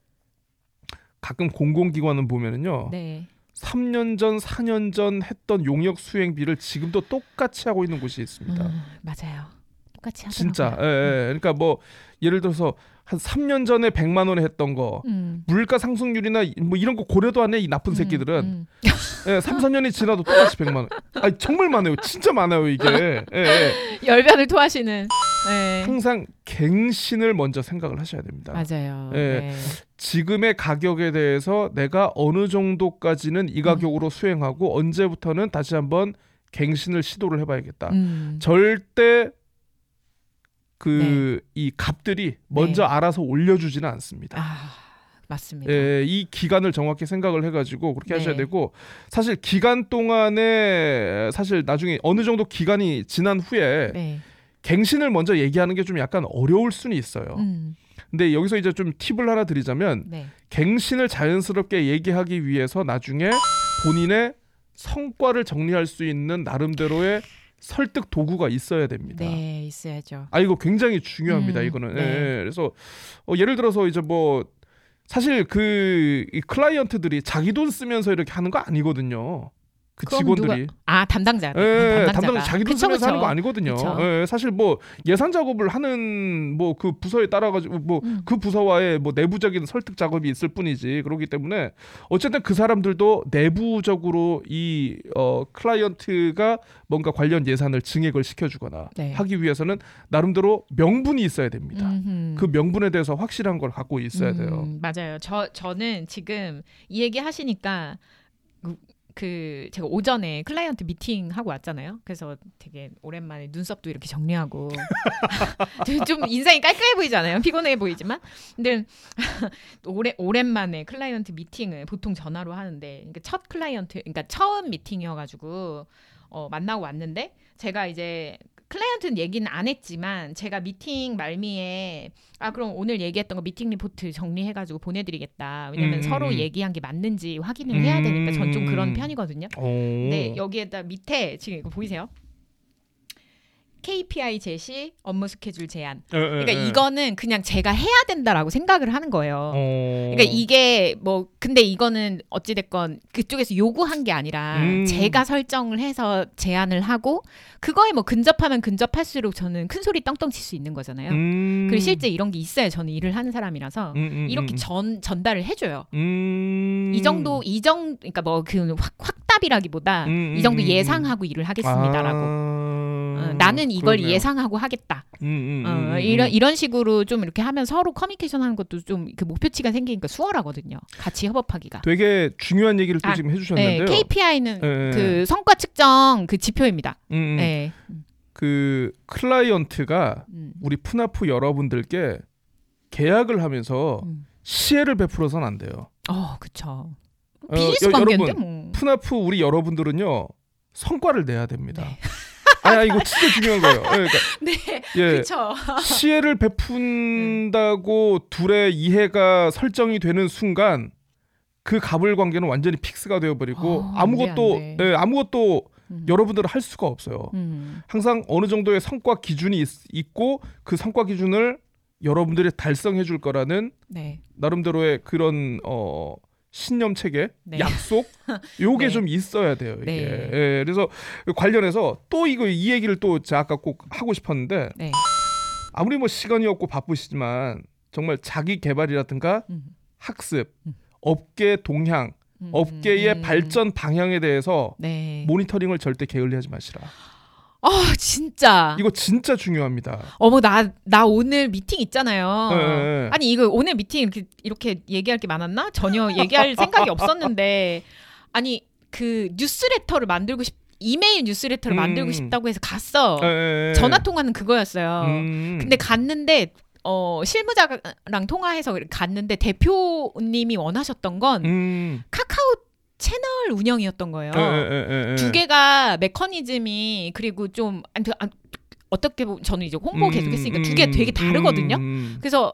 가끔 공공기관은 보면은요. 네. 3년 전, 4년 전 했던 용역 수행비를 지금도 똑같이 하고 있는 곳이 있습니다. 음, 맞아요. 똑같이 하더라고요. 진짜. 예, 예. 그러니까 뭐 예를 들어서 한 3년 전에 100만 원에 했던 거 음. 물가 상승률이나 뭐 이런 거 고려도 안 해 이 나쁜 새끼들은 음, 예, 3, 4년이 지나도 똑같이 100만 원. 아 정말 많아요. 진짜 많아요, 이게. 예, 예. 음. 열변을 토하시는. 네. 항상 갱신을 먼저 생각을 하셔야 됩니다. 맞아요. 예. 네. 지금의 가격에 대해서 내가 어느 정도까지는 이 가격으로 수행하고 언제부터는 다시 한번 갱신을 시도를 해봐야겠다. 음. 절대 그이 값들이 먼저 네. 알아서 올려주지는 않습니다. 아, 맞습니다. 예, 이 기간을 정확히 생각을 해가지고 그렇게 네. 하셔야 되고 사실 기간 동안에 사실 나중에 어느 정도 기간이 지난 후에 네. 갱신을 먼저 얘기하는 게 좀 약간 어려울 수는 있어요. 음. 근데 여기서 이제 좀 팁을 하나 드리자면 네. 갱신을 자연스럽게 얘기하기 위해서 나중에 본인의 성과를 정리할 수 있는 나름대로의 설득 도구가 있어야 됩니다. 네, 있어야죠. 아 이거 굉장히 중요합니다. 음, 이거는 네. 예, 그래서 어, 예를 들어서 이제 뭐 사실 그 이 클라이언트들이 자기 돈 쓰면서 이렇게 하는 거 아니거든요. 그 직원들이 아, 담당자. 예, 담당자가. 담당 자기 돈 쓰면서 하는. 거 아니거든요. 그쵸. 예, 사실 뭐 예산 작업을 하는 뭐 그 부서에 따라 가지고 뭐 음. 그 부서와의 뭐 내부적인 설득 작업이 있을 뿐이지. 그렇기 때문에 어쨌든 그 사람들도 내부적으로 이 어, 클라이언트가 뭔가 관련 예산을 증액을 시켜주거나 네. 하기 위해서는 나름대로 명분이 있어야 됩니다. 음흠. 그 명분에 대해서 확실한 걸 갖고 있어야 돼요. 음, 맞아요. 저 저는 지금 이 얘기 하시니까 그, 그 제가 오전에 클라이언트 미팅 하고 왔잖아요. 그래서 되게 오랜만에 눈썹도 이렇게 정리하고 좀 인상이 깔끔해 보이잖아요. 피곤해 보이지만 근데 오래 오랜만에 클라이언트 미팅을 보통 전화로 하는데 그러니까 첫 클라이언트 그러니까 처음 미팅이어가지고 어, 만나고 왔는데 제가 이제 클라이언트는 얘기는 안 했지만 제가 미팅 말미에 아 그럼 오늘 얘기했던 거 미팅 리포트 정리해가지고 보내드리겠다. 왜냐면 음, 서로 음. 얘기한 게 맞는지 확인을 해야 되니까 전 좀 그런 음. 편이거든요. 오. 네 여기에다 밑에 지금 이거 보이세요? KPI 제시, 업무 스케줄 제한. 예, 예, 그러니까 예. 이거는 그냥 제가 해야 된다라고 생각을 하는 거예요. 어. 그러니까 이게 뭐 근데 이거는 어찌 됐건 그쪽에서 요구한 게 아니라 음. 제가 설정을 해서 제안을 하고 그거에 뭐 근접하면 근접할수록 저는 큰 소리 떵떵 칠 수 있는 거잖아요. 음. 그리고 실제 이런 게 있어야 저는 일을 하는 사람이라서 음, 음, 이렇게 음. 전 전달을 해줘요. 음. 이 정도 이정 그러니까 뭐 그 확답이라기보다 음, 음, 이 정도 음, 예상하고 일을 하겠습니다라고. 아, 어, 나는 이걸 그러네요. 예상하고 하겠다. 음, 음, 어, 음, 음, 이런 음. 이런 식으로 좀 이렇게 하면 서로 커뮤니케이션 하는 것도 좀 그 목표치가 생기니까 수월하거든요. 같이 협업하기가. 되게 중요한 얘기를 또 아, 지금 네, 해주셨는데요. KPI는 예, 예. 그 성과 측정 그 지표입니다. 음, 음. 네. 그 클라이언트가 음. 우리 푸나프 여러분들께 계약을 하면서 음. 시혜를 베풀어서는 안 돼요. 어. 어, 비즈니스 여- 관계인데 뭐. 푸나프 우리 여러분들은요 성과를 내야 됩니다. 네. 아 이거 진짜 중요한 거예요. 예, 그러니까 네, 예, 그쵸. 시혜를 베푼다고 둘의 이해가 설정이 되는 순간 그 갑을 관계는 완전히 픽스가 되어버리고 어, 아무것도 안 아무것도 음. 여러분들은 할 수가 없어요. 음. 항상 어느 정도의 성과 기준이 있, 고그 성과 기준을 여러분들이 달성해 줄 거라는 네. 나름대로의 그런 어 신념 체계, 네. 약속 요게 네. 좀 있어야 돼요. 이게. 네. 예, 그래서 관련해서 또 이거 이 얘기를 또 제가 아까 꼭 하고 싶었는데 네. 아무리 뭐 시간이 없고 바쁘시지만 정말 자기 개발이라든가 음. 학습, 음. 업계 동향, 음, 업계의 음. 발전 방향에 대해서 네. 모니터링을 절대 게을리하지 마시라. 아, 진짜. 이거 진짜 중요합니다. 어머 나나 오늘 미팅 있잖아요. 예, 예. 아니 이거 오늘 미팅 이렇게 이렇게 얘기할 게 많았나? 전혀 얘기할 생각이 없었는데 아니 그 뉴스레터를 만들고 싶 이메일 뉴스레터를 음. 만들고 싶다고 해서 갔어. 예. 전화 통화는 그거였어요. 음. 근데 갔는데 어 실무자랑 통화해서 갔는데 대표님이 원하셨던 건 음. 카카오 채널 운영이었던 거예요. 예, 예, 예, 예. 두 개가 메커니즘이 그리고 좀 그, 아, 어떻게 보면 저는 이제 홍보 계속 했으니까 두 개 가 되게 다르거든요. 음. 그래서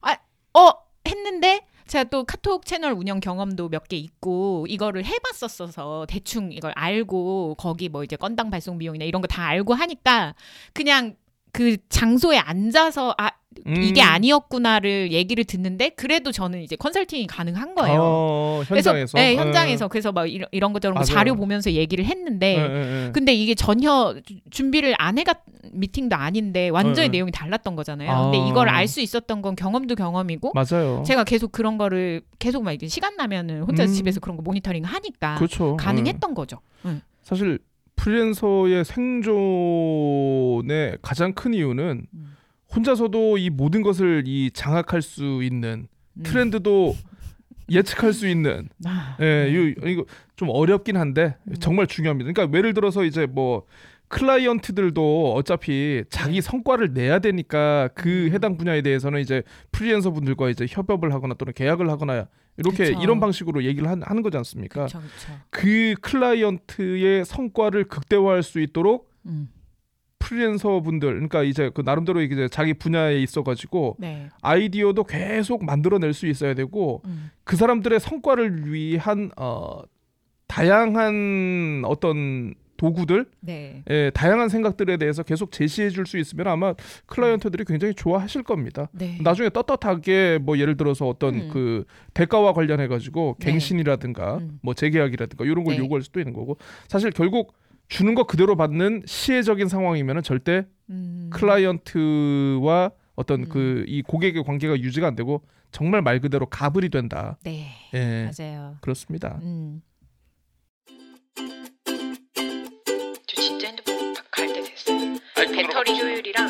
아, 어 했는데 제가 또 카톡 채널 운영 경험도 몇 개 있고 이거를 해봤었어서 대충 이걸 알고 거기 뭐 이제 건당 발송 비용이나 이런 거 다 알고 하니까 그냥 그 장소에 앉아서 아 이게 음. 아니었구나를 얘기를 듣는데 그래도 저는 이제 컨설팅이 가능한 거예요. 어, 현장에서. 그래서 네, 예. 현장에서 그래서 막 이런, 이런 것 저런 거. 자료 보면서 얘기를 했는데 예, 예, 예. 근데 이게 전혀 주- 준비를 안 해가 미팅도 아닌데 완전히 네, 네. 내용이 달랐던 거잖아요. 아. 근데 이걸 알 수 있었던 건 경험도 경험이고 맞아요. 제가 계속 그런 거를 계속 막 이렇게 시간 나면은 혼자 음. 집에서 그런 거 모니터링 하니까 그렇죠. 예. 가능했던 거죠. 응. 사실 프리랜서의 생존의 가장 큰 이유는 음. 혼자서도 이 모든 것을 이 장악할 수 있는 음. 트렌드도 예측할 수 있는 아, 예, 네. 이, 이거 좀 어렵긴 한데 음. 정말 중요합니다. 그러니까 예를 들어서 이제 뭐 클라이언트들도 어차피 자기 네. 성과를 내야 되니까 그 음. 해당 분야에 대해서는 이제 프리랜서 분들과 이제 협업을 하거나 또는 계약을 하거나 이렇게 그쵸. 이런 방식으로 얘기를 한- 하는 거지 않습니까? 그쵸, 그쵸. 그 클라이언트의 성과를 극대화할 수 있도록 음. 프리랜서 분들 그러니까 이제 그 나름대로 이제 자기 분야에 있어 가지고 네. 아이디어도 계속 만들어낼 수 있어야 되고 음. 그 사람들의 성과를 위한 어 다양한 어떤 도구들, 네. 예, 다양한 생각들에 대해서 계속 제시해 줄 수 있으면 아마 클라이언트들이 굉장히 좋아하실 겁니다. 네. 나중에 떳떳하게 뭐 예를 들어서 어떤 음. 그 대가와 관련해 가지고 네. 갱신이라든가 음. 뭐 재계약이라든가 이런 걸 네. 요구할 수도 있는 거고 사실 결국 주는 거 그대로 받는 시혜적인 상황이면은 절대 음. 클라이언트와 어떤 음. 그이 고객의 관계가 유지가 안 되고 정말 말 그대로 가불이 된다. 네. 예. 맞아요. 그렇습니다. 음. 저 진짜 핸드폰 갈때 됐어요. 배터리 효율이랑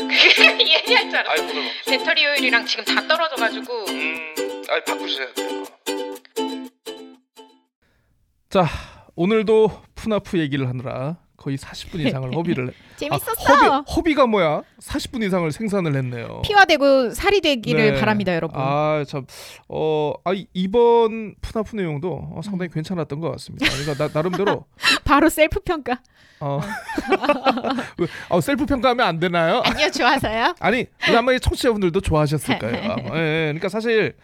얘기할 줄 알았어. 배터리 효율이랑 지금 다 떨어져가지고 음, 아 바꾸셔야 돼요. 자, 오늘도 푸나프 얘기를 하느라 거의 40분 이상을 허비를 해- 재밌었어. 아, 허비, 허비가 뭐야? 40분 이상을 생산을 했네요. 피와 되고 살이 되기를 네. 바랍니다, 여러분. 아, 참. 어, 아 이- 이번 푸나프 내용도 어, 상당히 음. 괜찮았던 것 같습니다. 그러니까 나, 나름대로 바로 셀프 평가. 어, 어 셀프 평가하면 안 되나요? 아니요, 좋아서요. 아니, 아마 이 청취자분들도 좋아하셨을 거예요. 예, 예. 그러니까 사실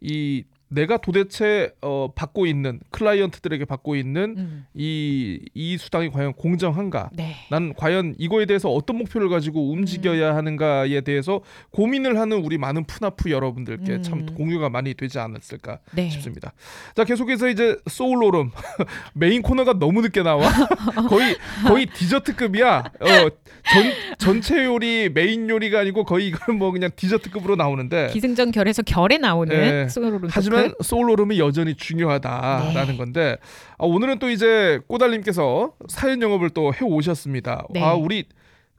이 내가 도대체 어, 받고 있는 클라이언트들에게 받고 있는 음. 이, 이 수당이 과연 공정한가? 네. 난 과연 이거에 대해서 어떤 목표를 가지고 음. 움직여야 하는가에 대해서 고민을 하는 우리 많은 푸나프 여러분들께 음. 참 공유가 많이 되지 않았을까 네. 싶습니다. 자 계속해서 이제 소울오름 메인 코너가 너무 늦게 나와 거의 거의 디저트급이야. 어, 전 전체 요리 메인 요리가 아니고 거의 이건 뭐 그냥 디저트급으로 나오는데 기승전 결에서 결에 나오는 네. 소울오름 하지만 토크. 소울오름이 여전히 중요하다라는 네. 건데 아, 오늘은 또 이제 꼬달님께서 사연 영업을 또 해 오셨습니다. 네. 아 우리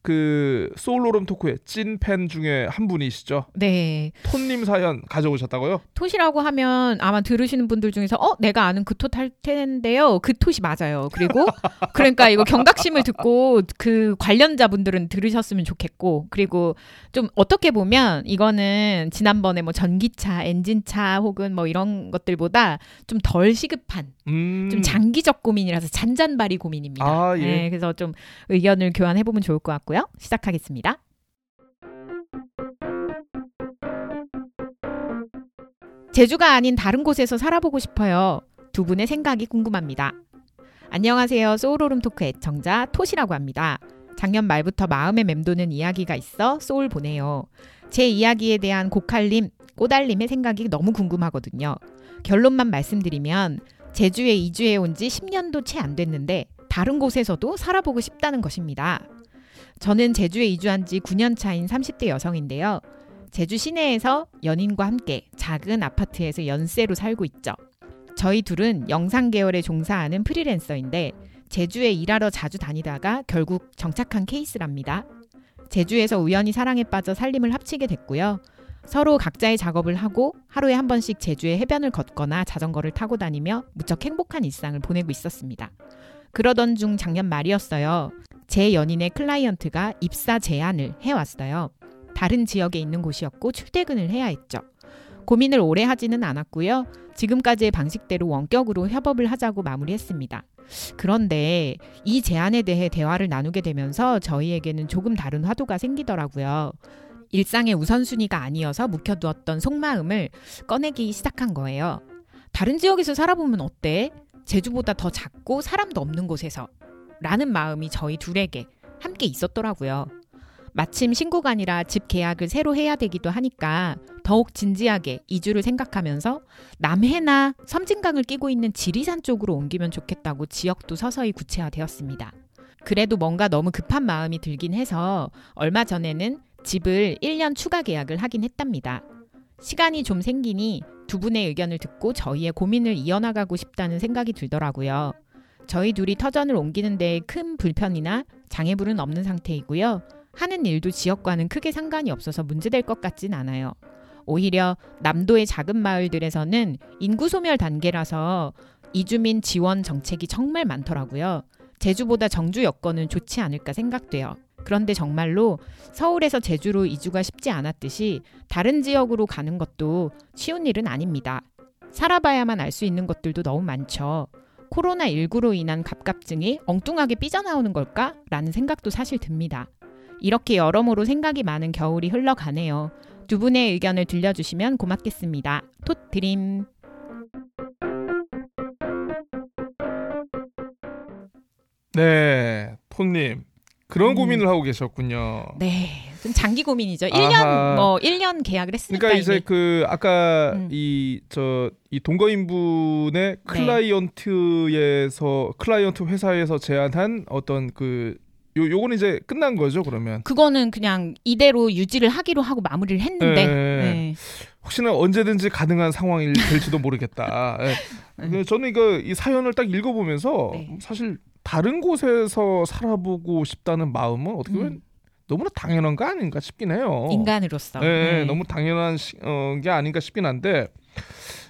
그 소울오름 토크의 찐팬 중에 한 분이시죠. 네. 톳님 사연 가져오셨다고요? 톳이라고 하면 아마 들으시는 분들 중에서 어 내가 아는 그 톳 할 텐데요. 그 톳이 맞아요. 그리고 그러니까 이거 경각심을 듣고 그 관련자분들은 들으셨으면 좋겠고 그리고 좀 어떻게 보면 이거는 지난번에 뭐 전기차, 엔진차 혹은 뭐 이런 것들보다 좀 덜 시급한 음. 좀 장기적 고민이라서 잔잔바리 고민입니다. 아, 예. 네, 그래서 좀 의견을 교환해 보면 좋을 것 같고요. 시작하겠습니다. 제주가 아닌 다른 곳에서 살아보고 싶어요. 두 분의 생각이 궁금합니다. 안녕하세요. 소울오름 토크 애청자 톳이라고 합니다. 작년 말부터 마음에 맴도는 이야기가 있어 소울 보내요. 제 이야기에 대한 고칼님, 꼬달님의 생각이 너무 궁금하거든요. 결론만 말씀드리면 제주에 이주해 온 지 10년도 채 안 됐는데 다른 곳에서도 살아보고 싶다는 것입니다. 저는 제주에 이주한 지 9년 차인 30대 여성인데요. 제주 시내에서 연인과 함께 작은 아파트에서 연세로 살고 있죠. 저희 둘은 영상 계열에 종사하는 프리랜서인데 제주에 일하러 자주 다니다가 결국 정착한 케이스랍니다. 제주에서 우연히 사랑에 빠져 살림을 합치게 됐고요. 서로 각자의 작업을 하고 하루에 한 번씩 제주에 해변을 걷거나 자전거를 타고 다니며 무척 행복한 일상을 보내고 있었습니다. 그러던 중 작년 말이었어요. 제 연인의 클라이언트가 입사 제안을 해왔어요. 다른 지역에 있는 곳이었고 출퇴근을 해야 했죠. 고민을 오래 하지는 않았고요. 지금까지의 방식대로 원격으로 협업을 하자고 마무리했습니다. 그런데 이 제안에 대해 대화를 나누게 되면서 저희에게는 조금 다른 화두가 생기더라고요. 일상의 우선순위가 아니어서 묵혀두었던 속마음을 꺼내기 시작한 거예요. 다른 지역에서 살아보면 어때? 제주보다 더 작고 사람도 없는 곳에서. 라는 마음이 저희 둘에게 함께 있었더라고요. 마침 신고가 아니라 집 계약을 새로 해야 되기도 하니까 더욱 진지하게 이주를 생각하면서 남해나 섬진강을 끼고 있는 지리산 쪽으로 옮기면 좋겠다고 지역도 서서히 구체화되었습니다. 그래도 뭔가 너무 급한 마음이 들긴 해서 얼마 전에는 집을 1년 추가 계약을 하긴 했답니다. 시간이 좀 생기니 두 분의 의견을 듣고 저희의 고민을 이어나가고 싶다는 생각이 들더라고요. 저희 둘이 터전을 옮기는 데 큰 불편이나 장애물은 없는 상태이고요. 하는 일도 지역과는 크게 상관이 없어서 문제될 것 같진 않아요. 오히려 남도의 작은 마을들에서는 인구 소멸 단계라서 이주민 지원 정책이 정말 많더라고요. 제주보다 정주 여건은 좋지 않을까 생각돼요. 그런데 정말로 서울에서 제주로 이주가 쉽지 않았듯이 다른 지역으로 가는 것도 쉬운 일은 아닙니다. 살아봐야만 알 수 있는 것들도 너무 많죠. 코로나19로 인한 갑갑증이 엉뚱하게 삐져나오는 걸까? 라는 생각도 사실 듭니다. 이렇게 여러모로 생각이 많은 겨울이 흘러가네요. 두 분의 의견을 들려주시면 고맙겠습니다. 톳 드림. 네, 톤님 그런 음. 고민을 하고 계셨군요. 네, 좀 장기 고민이죠. 아하. 1년 뭐 1년 계약을 했으니까 그러니까 이제 이미. 그 아까 음. 이저 이 동거인분의 클라이언트에서 클라이언트 회사에서 제안한 어떤 그 요 요건 이제 끝난 거죠 그러면 그거는 그냥 이대로 유지를 하기로 하고 마무리를 했는데 네. 네. 혹시나 언제든지 가능한 상황이 될지도 모르겠다. 예. 네. 그 저는 이거 이 사연을 딱 읽어보면서 네. 사실 다른 곳에서 살아보고 싶다는 마음은 어떻게 보면 음. 너무나 당연한 거 아닌가 싶긴 해요. 인간으로서 예, 네. 너무 당연한 시, 어, 게 아닌가 싶긴 한데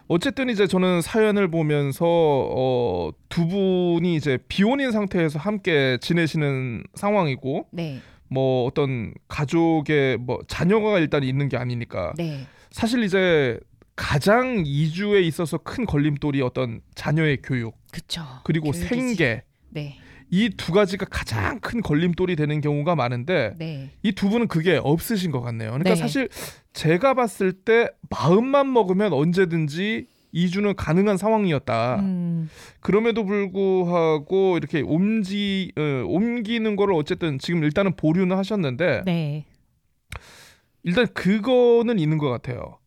어쨌든 이제 저는 사연을 보면서 어, 두 분이 이제 비혼인 상태에서 함께 지내시는 상황이고 네, 뭐 어떤 가족의 뭐 자녀가 일단 있는 게 아니니까 네, 사실 이제 가장 이주에 있어서 큰 걸림돌이 어떤 자녀의 교육 그쵸. 그리고 교육이지. 생계 네, 이 두 가지가 가장 큰 걸림돌이 되는 경우가 많은데 네, 이두 분은 그게 없으신 것 같네요. 그러니까 네. 사실 제가 봤을 때 마음만 먹으면 언제든지 이주는 가능한 상황이었다. 음. 그럼에도 불구하고 이렇게 옮지 어, 옮기는 거를 어쨌든 지금 일단은 보류는 하셨는데 네. 일단 그거는 있는 것 같아요.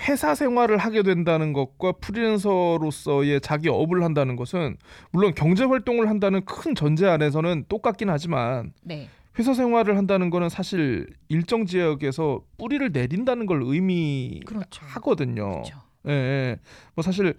회사 생활을 하게 된다는 것과 프리랜서로서의 자기 업을 한다는 것은 물론 경제 활동을 한다는 큰 전제 안에서는 똑같긴 하지만 네. 회사 생활을 한다는 거는 사실 일정 지역에서 뿌리를 내린다는 걸 그렇죠. 의미하거든요. 그렇죠. 예, 예. 뭐 사실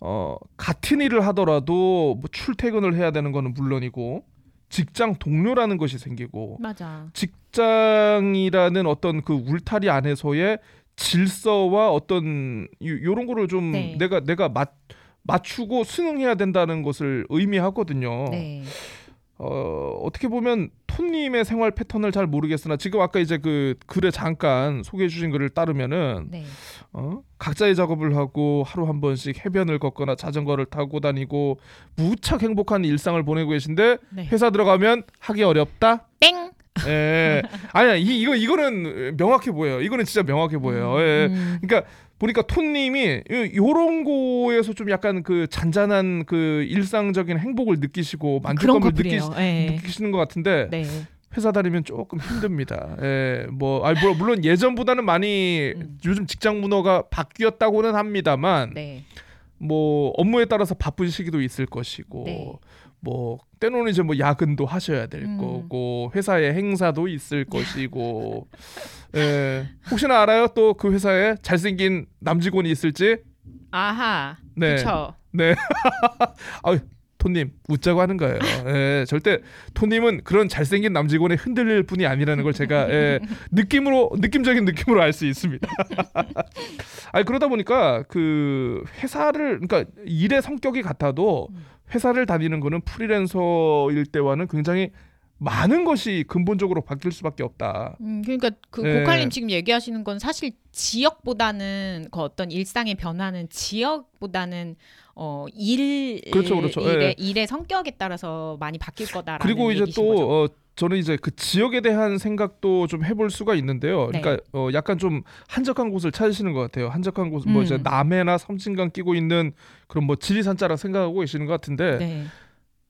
어 같은 일을 하더라도 뭐 출퇴근을 해야 되는 거는 물론이고 직장 동료라는 것이 생기고 맞아. 직장이라는 어떤 그 울타리 안에서의 질서와 어떤 요, 요런 거를 좀 네. 내가 내가 맞 맞추고 수능해야 된다는 것을 의미하거든요. 네. 어, 어떻게 보면 톤님의 생활 패턴을 잘 모르겠으나 지금 아까 이제 그 글에 잠깐 소개해 주신 글을 따르면은 네. 어? 각자의 작업을 하고 하루 한 번씩 해변을 걷거나 자전거를 타고 다니고 무척 행복한 일상을 보내고 계신데 네. 회사 들어가면 하기 어렵다. 땡. 예. 아니야 이, 이거 이거는 명확해 보여요. 이거는 진짜 명확해 보여요. 예. 음. 그러니까 보니까 톤님이 요- 요런 거에서 좀 약간 그 잔잔한 그 일상적인 행복을 느끼시고 그런 만족감을 느끼. 네. 느끼시는 것 같은데 네. 회사 다니면 조금 힘듭니다. 예, 뭐, 아니, 뭐, 물론 예전보다는 많이 음. 요즘 직장 문화가 바뀌었다고는 합니다만, 네. 뭐 업무에 따라서 바쁜 시기도 있을 것이고, 네. 뭐 때로는 이제 뭐 야근도 하셔야 될 음. 거고, 회사에 행사도 있을 것이고, 예, 혹시나 알아요? 또 그 회사에 잘생긴 남직원이 있을지? 아하. 네, 그렇죠. 네. 아유, 톤님 웃자고 하는 거예요. 예, 절대 톤님은 그런 잘생긴 남직원에 흔들릴 분이 아니라는 걸 제가 예, 느낌으로 느낌적인 느낌으로 알 수 있습니다. 아니 그러다 보니까 그 회사를 그러니까 일의 성격이 같아도 회사를 다니는 거는 프리랜서일 때와는 굉장히 많은 것이 근본적으로 바뀔 수밖에 없다. 음, 그러니까 그 네. 고칼님 지금 얘기하시는 건 사실 지역보다는 그 어떤 일상의 변화는 지역보다는 어, 일 그렇죠, 그렇죠. 일의, 예. 일의 성격에 따라서 많이 바뀔 거다라는 그리고 이제. 또 어, 저는 이제 그 지역에 대한 생각도 좀 해볼 수가 있는데요. 네. 그러니까 어, 약간 좀 한적한 곳을 찾으시는 것 같아요. 한적한 곳, 뭐 음. 이제 남해나 섬진강 끼고 있는 그런 뭐 지리산자라 생각하고 계시는 것 같은데, 네.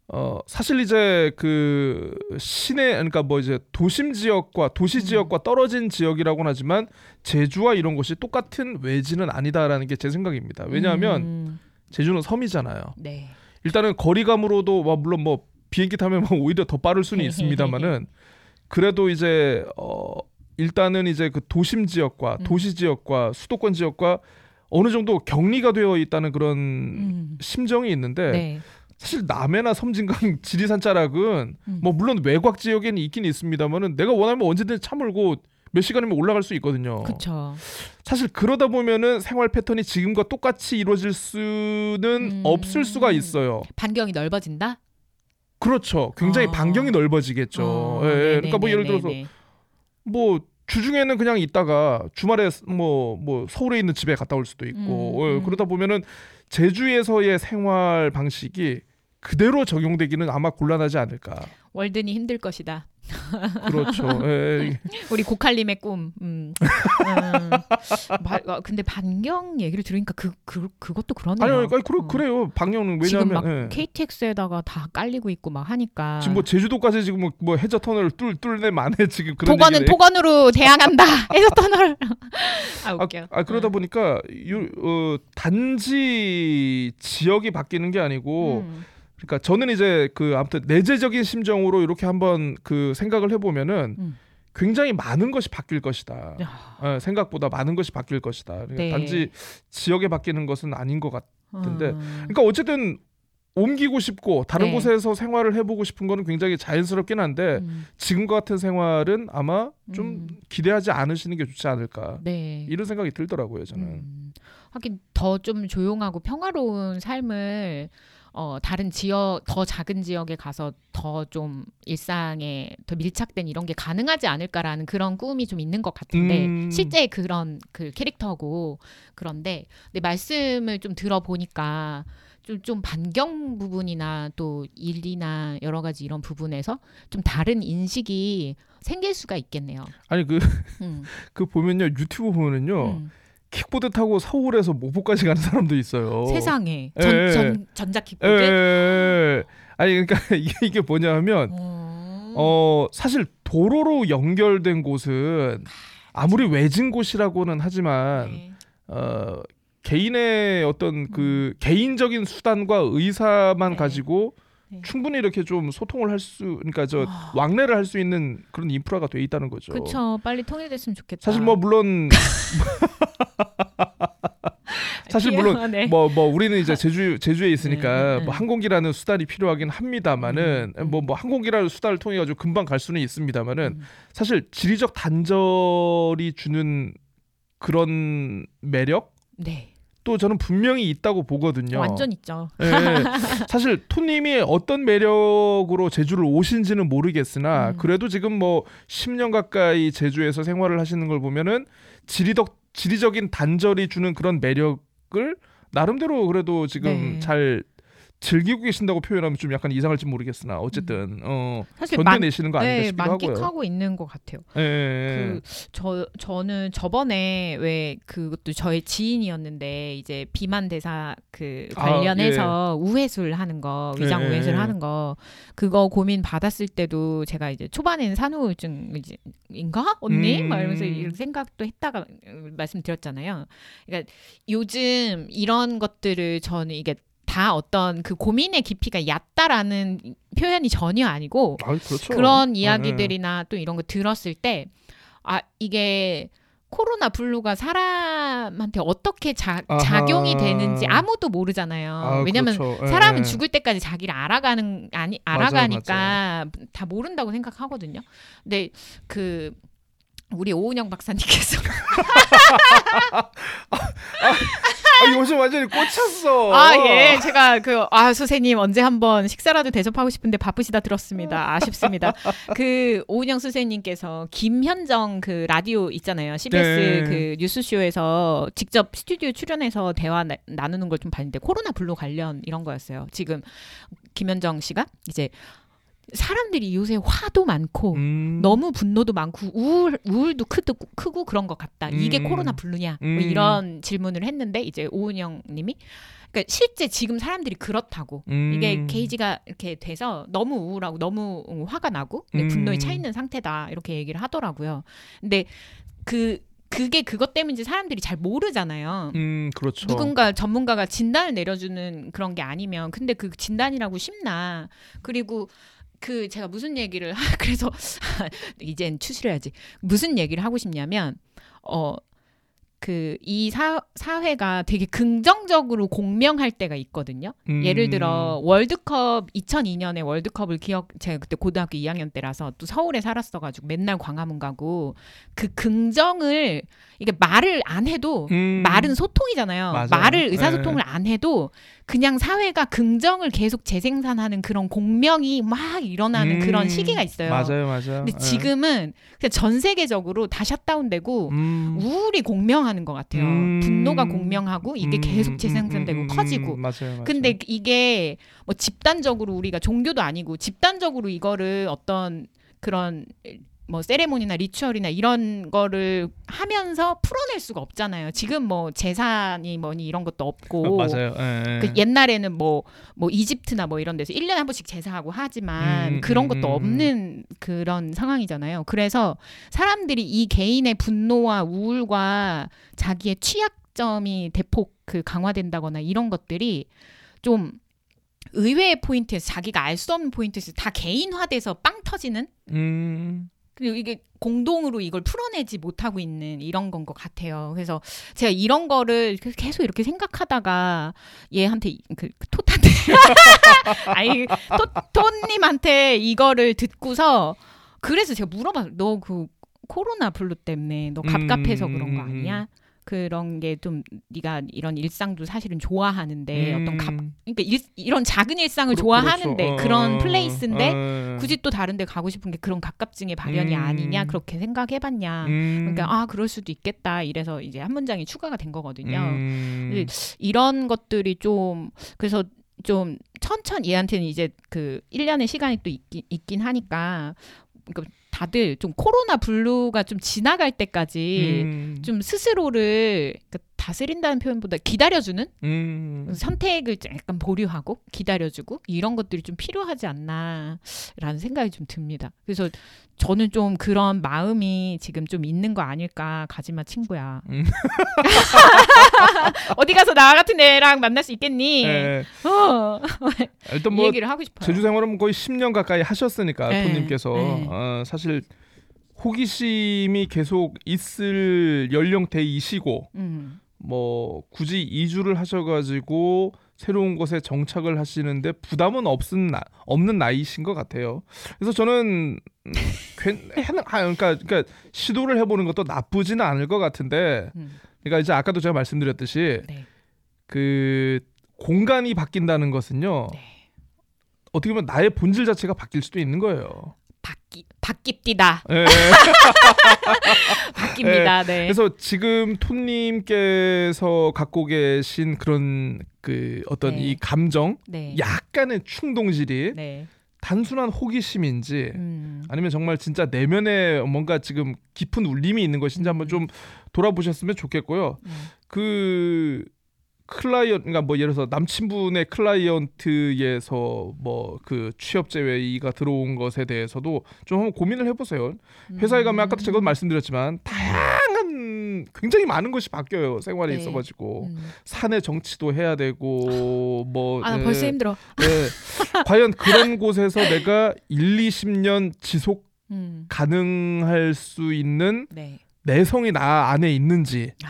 어 사실 이제 그 시내 그러니까 뭐 이제 도심 지역과 도시 음. 지역과 떨어진 지역이라고는 하지만 제주와 이런 곳이 똑같은 외지는 아니다라는 게 제 생각입니다. 왜냐하면 음, 제주는 섬이잖아요. 네. 일단은 거리감으로도 뭐 물론 뭐 비행기 타면 뭐 오히려 더 빠를 수는 있습니다만은 그래도 이제 어 일단은 이제 그 도심 지역과 음. 도시 지역과 수도권 지역과 어느 정도 격리가 되어 있다는 그런 음, 심정이 있는데 네. 사실 남해나 섬진강 지리산 자락은 음. 뭐 물론 외곽 지역에는 있긴 있습니다만은 내가 원하면 언제든 차 몰고 몇 시간이면 올라갈 수 있거든요. 그렇죠. 사실 그러다 보면은 생활 패턴이 지금과 똑같이 이루어질 수는 음. 없을 수가 있어요. 반경이 넓어진다. 그렇죠. 굉장히 어. 반경이 넓어지겠죠. 어, 예, 예. 네네, 그러니까 뭐 예를 들어서 네네. 뭐 주중에는 그냥 있다가 주말에 뭐뭐 서울에 있는 집에 갔다 올 수도 있고 음, 예, 음. 그러다 보면은 제주에서의 생활 방식이 그대로 적용되기는 아마 곤란하지 않을까. 월든이 힘들 것이다. 그렇죠. 예, 예. 우리 고칼님의 꿈. 음. 음. 바- 어, 근데 반경 얘기를 들으니까 그, 그 그것도 그러네요. 아니, 아니, 아니 그래, 어. 그래요. 지금 왜냐하면 막 예. KTX에다가 다 깔리고 있고 막 하니까. 지금 뭐 제주도까지 지금 뭐, 뭐 해저 터널 뚫 뚫네 만에 지금 그런 토건은 얘기를 토건으로 대항한다. 해서 터널. 아 아, 웃겨. 아 그러다 음. 보니까 요, 어, 단지 지역이 바뀌는 게 아니고 음. 그러니까 저는 이제 그 아무튼 내재적인 심정으로 이렇게 한번 그 생각을 해보면은 음. 굉장히 많은 것이 바뀔 것이다. 야. 어, 생각보다 많은 것이 바뀔 것이다. 그러니까 네. 단지 지역에 바뀌는 것은 아닌 것 같. 근데 음. 그러니까 어쨌든 옮기고 싶고 다른 네. 곳에서 생활을 해보고 싶은 거는 굉장히 자연스럽긴 한데 음. 지금과 같은 생활은 아마 좀 음. 기대하지 않으시는 게 좋지 않을까 네. 이런 생각이 들더라고요 저는. 음. 하긴 더 좀 조용하고 평화로운 삶을 어, 다른 지역 더 작은 지역에 가서 더 좀 일상에 더 밀착된 이런 게 가능하지 않을까라는 그런 꿈이 좀 있는 것 같은데 음. 실제 그런 그 캐릭터고 그런데 근데 말씀을 좀 들어보니까 좀, 좀 반경 부분이나 또 일이나 여러 가지 이런 부분에서 좀 다른 인식이 생길 수가 있겠네요. 아니 그 그 음. 보면요 유튜브 보면은요 음. 킥보드 타고 서울에서 목포까지 가는 사람도 있어요. 세상에 예, 전, 예. 전 전자 예, 킥보드. 예, 예. 아니 그러니까 이게, 이게 뭐냐면 어. 어 사실 도로로 연결된 곳은 아무리 외진 곳이라고는 하지만 네. 어 개인의 어떤 그 개인적인 수단과 의사만 네. 가지고 네. 충분히 이렇게 좀 소통을 할 수 그러니까 저 아. 왕래를 할 수 있는 그런 인프라가 돼 있다는 거죠. 그쵸 빨리 통일됐으면 좋겠다. 사실 뭐 물론 사실 물론 네. 뭐뭐 우리는 이제 제주 제주에 있으니까 네, 네, 뭐 네. 항공기라는 수단이 필요하긴 합니다만은 음, 음. 뭐뭐 항공기라는 수단을 통해 가지고 금방 갈 수는 있습니다만은 음. 사실 지리적 단절이 주는 그런 매력 네 또 저는 분명히 있다고 보거든요. 완전 있죠. 예, 사실 토님이 어떤 매력으로 제주를 오신지는 모르겠으나 음. 그래도 지금 뭐 10년 가까이 제주에서 생활을 하시는 걸 보면은 지리적 지리적인 단절이 주는 그런 매력을 나름대로 그래도 지금 네. 잘 즐기고 계신다고 표현하면 좀 약간 이상할지 모르겠으나 어쨌든 어 사실 만, 견뎌내시는 거 아닐까 네, 싶기도 하고요. 만끽하고 있는 것 같아요. 예, 예, 그저 저는 저번에 왜 그것도 저의 지인이었는데 이제 비만 대사 그 아, 관련해서 우회술 하는 거 위장 예, 우회술 예. 하는 거 그거 고민 받았을 때도 제가 이제 초반에는 산후우울증인가 언니 음. 막 이러면서 이런 생각도 했다가 말씀드렸잖아요. 그러니까 요즘 이런 것들을 저는 이게 다 어떤 그 고민의 깊이가 얕다라는 표현이 전혀 아니고 아, 그렇죠. 그런 예, 이야기들이나 또 이런 거 들었을 때 아 이게 코로나 블루가 사람한테 어떻게 자. 작용이 되는지 아무도 모르잖아요. 아, 왜냐면 그렇죠. 예, 사람은 예. 죽을 때까지 자기를 알아가는 아니 맞아요, 알아가니까 다 모른다고 생각하거든요. 근데 그 우리 오은영 박사님께서 아, 요즘 완전히 꽂혔어. 아, 예. 제가 그, 아, 선생님 언제 한번 식사라도 대접하고 싶은데 바쁘시다 들었습니다. 아쉽습니다. 그, 오은영 선생님께서 김현정 그 라디오 있잖아요. CBS 네. 그 뉴스쇼에서 직접 스튜디오 출연해서 대화 나, 나누는 걸 좀 봤는데 코로나 블루 관련 이런 거였어요. 지금 김현정 씨가 이제 사람들이 요새 화도 많고 음. 너무 분노도 많고 우울 우울도 크고 크고 그런 것 같다. 이게 음. 코로나 블루냐? 음. 뭐 이런 질문을 했는데 이제 오은영님이 그러니까 실제 지금 사람들이 그렇다고 음. 이게 게이지가 이렇게 돼서 너무 우울하고 너무 화가 나고 음. 분노에 차 있는 상태다 이렇게 얘기를 하더라고요. 근데 그 그게 그것 때문인지 사람들이 잘 모르잖아요. 음, 그렇죠. 누군가 전문가가 진단을 내려주는 그런 게 아니면 근데 그 진단이라고 쉽나 그리고 그 제가 무슨 얘기를 그래서 이젠 추스려야지. 무슨 얘기를 하고 싶냐면 어 그 이 사회가 되게 긍정적으로 공명할 때가 있거든요. 음. 예를 들어 월드컵 2002년에 월드컵을 기억 제가 그때 고등학교 2학년 때라서 또 서울에 살았어 가지고 맨날 광화문 가고 그 긍정을 이게 말을 안 해도 음. 말은 소통이잖아요. 맞아요. 말을 의사소통을 네. 안 해도 그냥 사회가 긍정을 계속 재생산하는 그런 공명이 막 일어나는 음. 그런 시기가 있어요. 맞아요, 맞아요. 근데 예. 지금은 그냥 전 세계적으로 다 샷다운되고 음. 우울이 공명하는 것 같아요. 음. 분노가 공명하고 이게 음, 계속 음, 재생산되고 음, 음, 커지고. 음, 맞아요, 맞아요. 근데 이게 뭐 집단적으로 우리가 종교도 아니고 집단적으로 이거를 어떤 그런 뭐 세레모니나 리추얼이나 이런 거를 하면서 풀어낼 수가 없잖아요. 지금 뭐 재산이 뭐니 이런 것도 없고 맞아요. 예, 예. 그 옛날에는 뭐뭐 이집트나 뭐 이런 데서 1년에 한 번씩 제사하고 하지만 음, 그런 음, 것도 음, 없는 그런 상황이잖아요. 그래서 사람들이 이 개인의 분노와 우울과 자기의 취약점이 대폭 그 강화된다거나 이런 것들이 좀 의외의 포인트에서 자기가 알 수 없는 포인트에서 다 개인화돼서 빵 터지는 음. 그리고 이게 공동으로 이걸 풀어내지 못하고 있는 이런 건 것 같아요. 그래서 제가 이런 거를 계속 이렇게 생각하다가 얘한테 이- 그, 그 톳한테 아니 톳 톳님한테 이거를 듣고서 그래서 제가 물어봐 너그 코로나 블루 때문에 너 갑갑해서 그런 거 음, 아니야? 그런 게 좀 네가 이런 일상도 사실은 좋아하는데 어떤 갑 음. 그러니까 일, 이런 작은 일상을 그렇- 좋아하는데 그렇죠. 그런 어, place인데 어. 굳이 또 다른 데 가고 싶은 게 그런 갑갑증의 발현이 음. 아니냐 그렇게 생각해봤냐 음. 그러니까 아 그럴 수도 있겠다 이래서 이제 한 문장이 추가가 된 거거든요 음. 이런 것들이 좀 그래서 좀 천천히 얘한테는 이제 그 1년의 시간이 또 있긴, 있긴 하니까 그러니까 다들 좀 코로나 블루가 좀 지나갈 때까지 음, 좀 스스로를 그러니까 다스린다는 표현보다 기다려주는 음, 선택을 좀 약간 보류하고 기다려주고 이런 것들이 좀 필요하지 않나라는 생각이 좀 듭니다. 그래서 저는 좀 그런 마음이 지금 좀 있는 거 아닐까 가지마 친구야. 음. 어디 가서 나 같은 애랑 만날 수 있겠니? 예. 어, 일단 이뭐 얘기를 하고 싶어요. 제주 생활은 거의 10년 가까이 하셨으니까 네, 토님께서 네. 어, 사실 호기심이 계속 있을 연령대이시고 음, 뭐 굳이 이주를 하셔가지고 새로운 곳에 정착을 하시는데 부담은 없은 나, 없는 나이신 것 같아요. 그래서 저는 음, 괜, 아, 그러니까, 그러니까 시도를 해보는 것도 나쁘지는 않을 것 같은데, 음, 그러니까 이제 아까도 제가 말씀드렸듯이 네. 그 공간이 바뀐다는 것은요. 네. 어떻게 보면 나의 본질 자체가 바뀔 수도 있는 거예요. 바뀌 바뀝디다. 예. 바뀝니다. 네. 그래서 지금 톤님께서 갖고 계신 그런 그 어떤 네. 이 감정, 네. 약간의 충동질이 네. 단순한 호기심인지 음. 아니면 정말 진짜 내면에 뭔가 지금 깊은 울림이 있는 것인지 한번 좀 돌아보셨으면 좋겠고요. 음. 그 클라이언, 그러니까 뭐 예를 들어서 남친분의 클라이언트에서 뭐 그 취업 제외가 들어온 것에 대해서도 좀 한번 고민을 해보세요. 회사에 가면 아까도 제가 음. 말씀드렸지만 다양한 굉장히 많은 것이 바뀌어요 생활에 네. 있어가지고 음. 사내 정치도 해야 되고 뭐 아, 나 예, 벌써 힘들어. 예. 과연 그런 곳에서 내가 1, 20년 지속 음. 가능할 수 있는 네. 내성이 나 안에 있는지 아,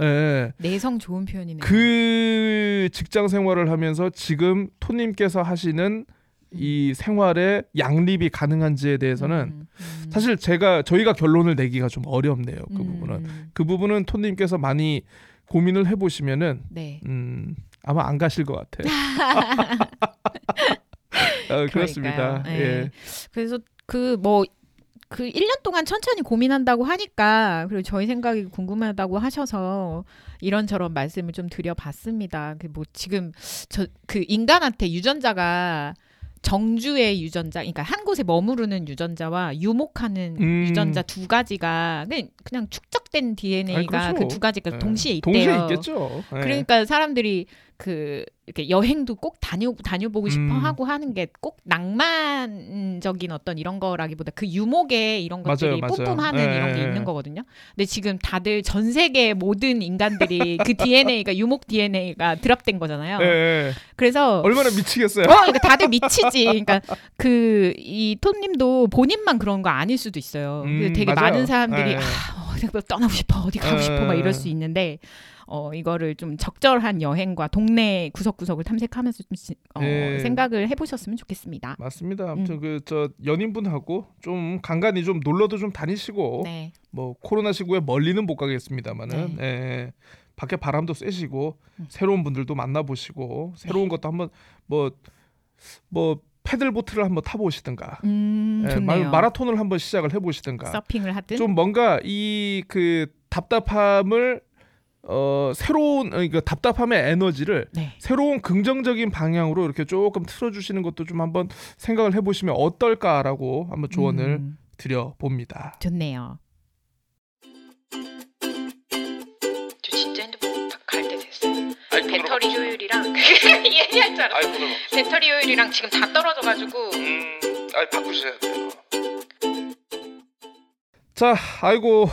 예. 내성 좋은 표현이네요. 그 직장 생활을 하면서 지금 토님께서 하시는 이 생활에 양립이 가능한지에 대해서는 음, 음. 사실 제가 저희가 결론을 내기가 좀 어렵네요. 그 음, 부분은 그 부분은 토님께서 많이 고민을 해보시면은 네. 음, 아마 안 가실 것 같아요. 어, 그렇습니다. 네. 예. 그래서 그 뭐 그 1년 동안 천천히 고민한다고 하니까 그리고 저희 생각이 궁금하다고 하셔서 이런저런 말씀을 좀 드려봤습니다. 그 뭐 지금 저 그 인간한테 유전자가 정주의 유전자, 그러니까 한 곳에 머무르는 유전자와 유목하는 음. 유전자 두 가지가 그냥, 그냥 축적된 DNA가 아니, 그렇죠. 그두 가지가 예. 동시에 있대요. 동시에 있겠죠. 예. 그러니까 사람들이 그 이렇게 여행도 꼭 다녀 다녀보고 싶어 음. 하고 하는 게 꼭 낭만적인 어떤 이런 거라기보다 그 유목에 이런 것들이 맞아요, 맞아요. 뿜뿜하는 예, 이런 게 예. 있는 거거든요. 근데 지금 다들 전 세계 모든 인간들이 그 DNA가 유목 DNA가 드랍된 거잖아요. 예, 예. 그래서 얼마나 미치겠어요. 어, 그러니까 다들 미치지. 그러니까 그 이 톤님도 본인만 그런 거 아닐 수도 있어요. 음, 되게 맞아요. 많은 사람들이 예. 아, 어디 떠나고 싶어, 어디 가고 예. 싶어, 막 이럴 수 있는데 어 이거를 좀 적절한 여행과 동네 구석구석을 탐색하면서 좀 시- 어, 예. 생각을 해보셨으면 좋겠습니다. 맞습니다. 음. 아무튼 그저 연인분하고 좀 간간히 좀 놀러도 좀 다니시고 네, 뭐 코로나 시국에 멀리는 못 가겠습니다만은 네. 예, 밖에 바람도 쐬시고 음. 새로운 분들도 만나보시고 새로운 것도 한번 뭐뭐 패들보트를 한번 타보시든가 음 예. 마, 라톤을 한번 시작을 해보시든가 서핑을 하든 좀 뭔가 이 그 답답함을 어 새로운 어, 이거 답답함의 에너지를 네, 새로운 긍정적인 방향으로 이렇게 조금 틀어주시는 것도 좀 한번 생각을 해보시면 어떨까라고 한번 조언을 음, 드려 봅니다. 좋네요. 저 진짜 핸드폰 갈때 됐어. 배터리 효율이랑 얘기할 줄 알았어. 배터리 효율이랑 지금 다 떨어져가지고 음, 아 바꾸셔야 돼요. 자, 아이고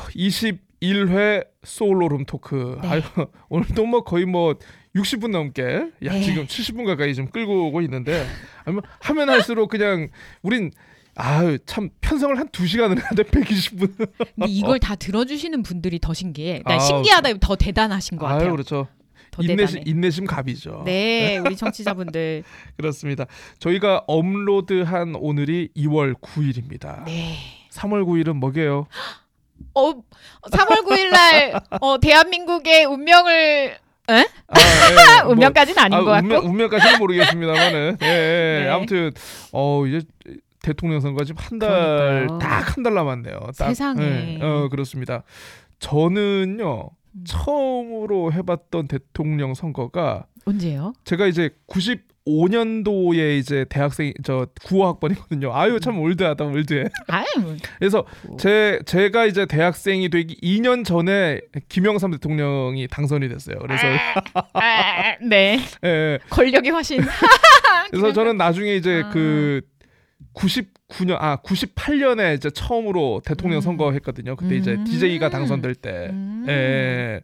21회 소울로 룸 토크. 네. 아유 오늘도 뭐 거의 뭐 60분 넘게, 야 네. 지금 70분 가까이 좀 끌고 오고 있는데, 아니면 하면 할수록 그냥 우린 아유 참 편성을 한 2 시간을 해야 돼 120분. 근데 이걸 다 들어주시는 분들이 더 신기해. 난 아우, 신기하다 더 대단하신 것 같아요. 아유 그렇죠. 더 인내심. 인내심 갑이죠. 네, 우리 청취자분들. 그렇습니다. 저희가 업로드한 오늘이 2월 9일입니다. 네. 3월 9일은 뭐게요? 어, 3월 9일 날 어, 대한민국의 운명을 아, 예, 뭐, 운명까지는 아닌 아, 것 같고. 운명, 운명까지는 모르겠습니다만은 예, 예. 네. 아무튼 어 이제 대통령 선거 지금 한 달. 딱 한 달 남았네요. 딱. 세상에. 예, 어 그렇습니다. 저는요 음. 처음으로 해봤던 대통령 선거가 언제요? 제가 이제 2005년도에 이제 대학생 저 9호학번이거든요. 아유 참 올드하다 올드해. 아유, 뭐. 그래서 제 제가 이제 대학생이 되기 2년 전에 김영삼 대통령이 당선이 됐어요. 그래서 아, 네. 예. 권력의 화신. 그래서 저는 나중에 이제 아. 그 99년 아 98년에 이제 처음으로 대통령 음. 선거했거든요. 그때 이제 음. DJ가 당선될 때. 음. 예.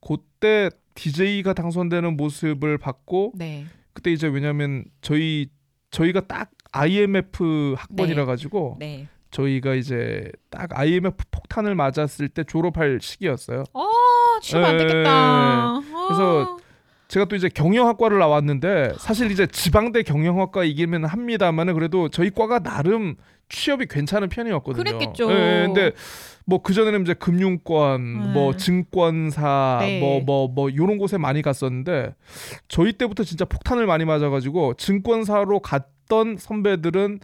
그때 DJ가 당선되는 모습을 봤고 네. 그때 이제 왜냐면 저희 저희가 딱 IMF 학번이라 네. 가지고 네. 저희가 이제 딱 IMF 폭탄을 맞았을 때 졸업할 시기였어요. 어, 취업 안 에, 되겠다. 그래서 어. 제가 또 이제 경영학과를 나왔는데 사실 이제 지방대 경영학과 이기는 합니다만은 그래도 저희 과가 나름 취업이 괜찮은 편이었거든요. 그랬겠죠. 예, 근데 뭐 그 전에는 이제 금융권, 음. 뭐 증권사, 네. 뭐뭐 뭐 요런 곳에 많이 갔었는데 저희 때부터 진짜 폭탄을 많이 맞아 가지고 증권사로 갔던 선배들은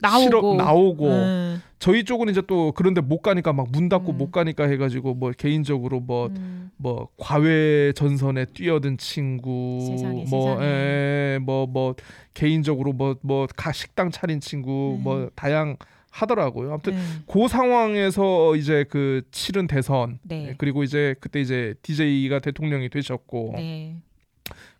나오고 실업 나오고 음. 저희 쪽은 이제 또 그런데 못 가니까 막 문 닫고 음. 못 가니까 해가지고 뭐 개인적으로 뭐 음. 뭐 과외 전선에 뛰어든 친구 뭐 세상에. 예, 뭐, 뭐 개인적으로 뭐뭐 식당 차린 친구 음. 뭐 다양 하더라고요. 아무튼 네. 그 상황에서 이제 그 치른 대선 네. 예, 그리고 이제 그때 이제 DJ가 대통령이 되셨고 네.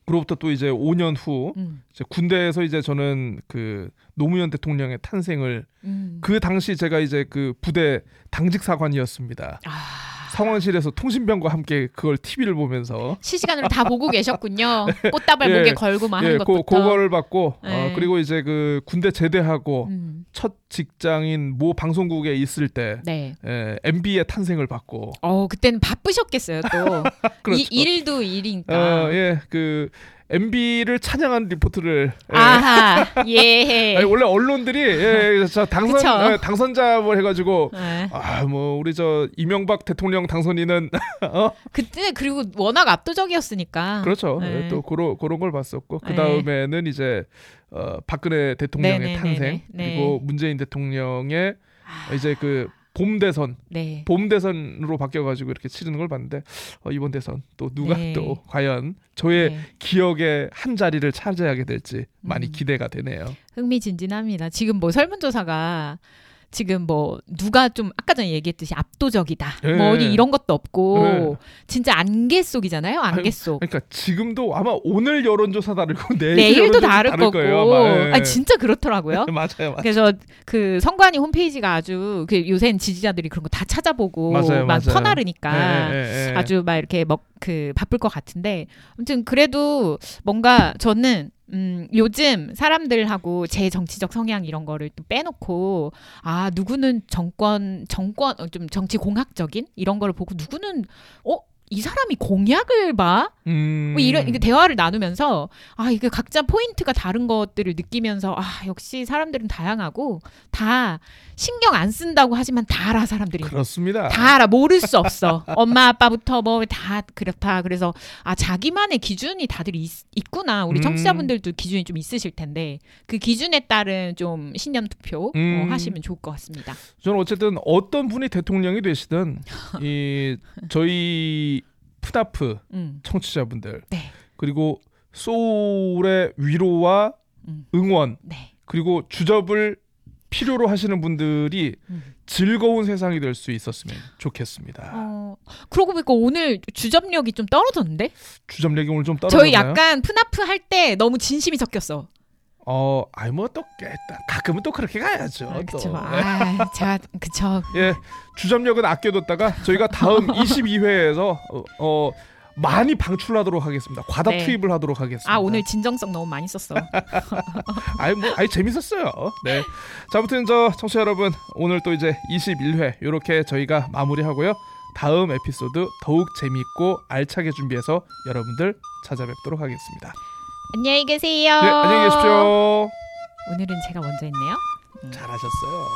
그로부터 또 이제 5년 후 음. 이제 군대에서 이제 저는 그 노무현 대통령의 탄생을 음. 그 당시 제가 이제 그 부대 당직 사관이었습니다. 아. 상황실에서 통신병과 함께 그걸 TV를 보면서 실시간으로 다 보고 계셨군요. 꽃다발 예, 목에 걸고 막 하는 예, 것부터. 그, 그거를 받고 어, 네. 그리고 이제 그 군대 제대하고 음. 첫 직장인 모 방송국에 있을 때 네. 예, MB의 탄생을 받고 어, 그때는 바쁘셨겠어요, 또. 그렇죠. 이 일도 일이니까. 어, 예, 그 MB를 찬양하는 리포트를 예. 아하. 예. 아니, 원래 언론들이 예, 저 당선. 예, 당선자 뭐 해가지고 네. 아뭐 우리 저 이명박 대통령 당선인은 어 그때 그리고 워낙 압도적이었으니까. 그렇죠 네. 예, 또 그런 그런 걸 봤었고 그 네. 다음에는 이제 어, 박근혜 대통령의 네네네네. 탄생 네. 그리고 문재인 대통령의 아, 이제 그 봄 대선 네. 봄 대선으로 바뀌어가지고 이렇게 치르는 걸 봤는데 어, 이번 대선 또 누가 네. 또 과연 저의 네. 기억의 한 자리를 차지하게 될지 많이 음. 기대가 되네요. 흥미진진합니다. 지금 뭐 설문조사가 지금 뭐 누가 좀 아까 전에 얘기했듯이 압도적이다. 예. 뭐 어디 이런 것도 없고 예. 진짜 안개 속이잖아요. 안개 속. 그러니까 지금도 아마 오늘 여론조사 다르고 내일 내일도 여론조사 다를 거고. 거예요. 예. 아 진짜 그렇더라고요. 맞아요, 맞아요. 그래서 그 선관위 홈페이지가 아주 그 요새는 지지자들이 그런 거 다 찾아보고 맞아요, 막 맞아요. 퍼나르니까 예. 아주 막 이렇게 막그 바쁠 것 같은데 아무튼 그래도 뭔가 저는 음 요즘 사람들하고 제 정치적 성향 이런 거를 또 빼놓고 아 누구는 정권 정권 어, 좀 정치 공학적인 이런 거를 보고 누구는 어 이 사람이 공약을 봐? 음. 뭐 이런 대화를 나누면서 아 이게 각자 포인트가 다른 것들을 느끼면서 아 역시 사람들은 다양하고 다 신경 안 쓴다고 하지만 다 알아 사람들이 그렇습니다. 다 알아 모를 수 없어 엄마 아빠부터 뭐 다 그렇다 그래서 아 자기만의 기준이 다들 있, 있구나 우리 음. 청취자분들도 기준이 좀 있으실 텐데 그 기준에 따른 좀 신념 투표 음. 어, 하시면 좋을 것 같습니다 저는 어쨌든 어떤 분이 대통령이 되시든 이 저희 푸다프 음. 청취자분들 네. 그리고 소울의 위로와 음. 응원 네 그리고 주접을 필요로 하시는 분들이 음. 즐거운 세상이 될 수 있었으면 좋겠습니다. 어, 그러고 보니까 오늘 주접력이 좀 떨어졌는데 주접력이 오늘 좀 떨어졌나요? 저희 약간 푸나프 할 때 너무 진심이 섞였어. 어, 아이 뭐또 가끔은 또 그렇게 가야죠. 아, 또. 그쵸. 아, 제가 그쵸. 예, 주점력은 아껴뒀다가 저희가 다음 22회에서 어, 어, 많이 방출하도록 하겠습니다. 과다 네. 투입을 하도록 하겠습니다. 아 오늘 진정성 너무 많이 썼어. 아이 뭐 아이 재밌었어요. 네. 자, 아무튼 저 청취자 여러분 오늘 또 이제 21회 이렇게 저희가 마무리하고요. 다음 에피소드 더욱 재미있고 알차게 준비해서 여러분들 찾아뵙도록 하겠습니다. 안녕히 계세요. 네, 안녕히 계십시오. 오늘은 제가 먼저 했네요. 잘하셨어요.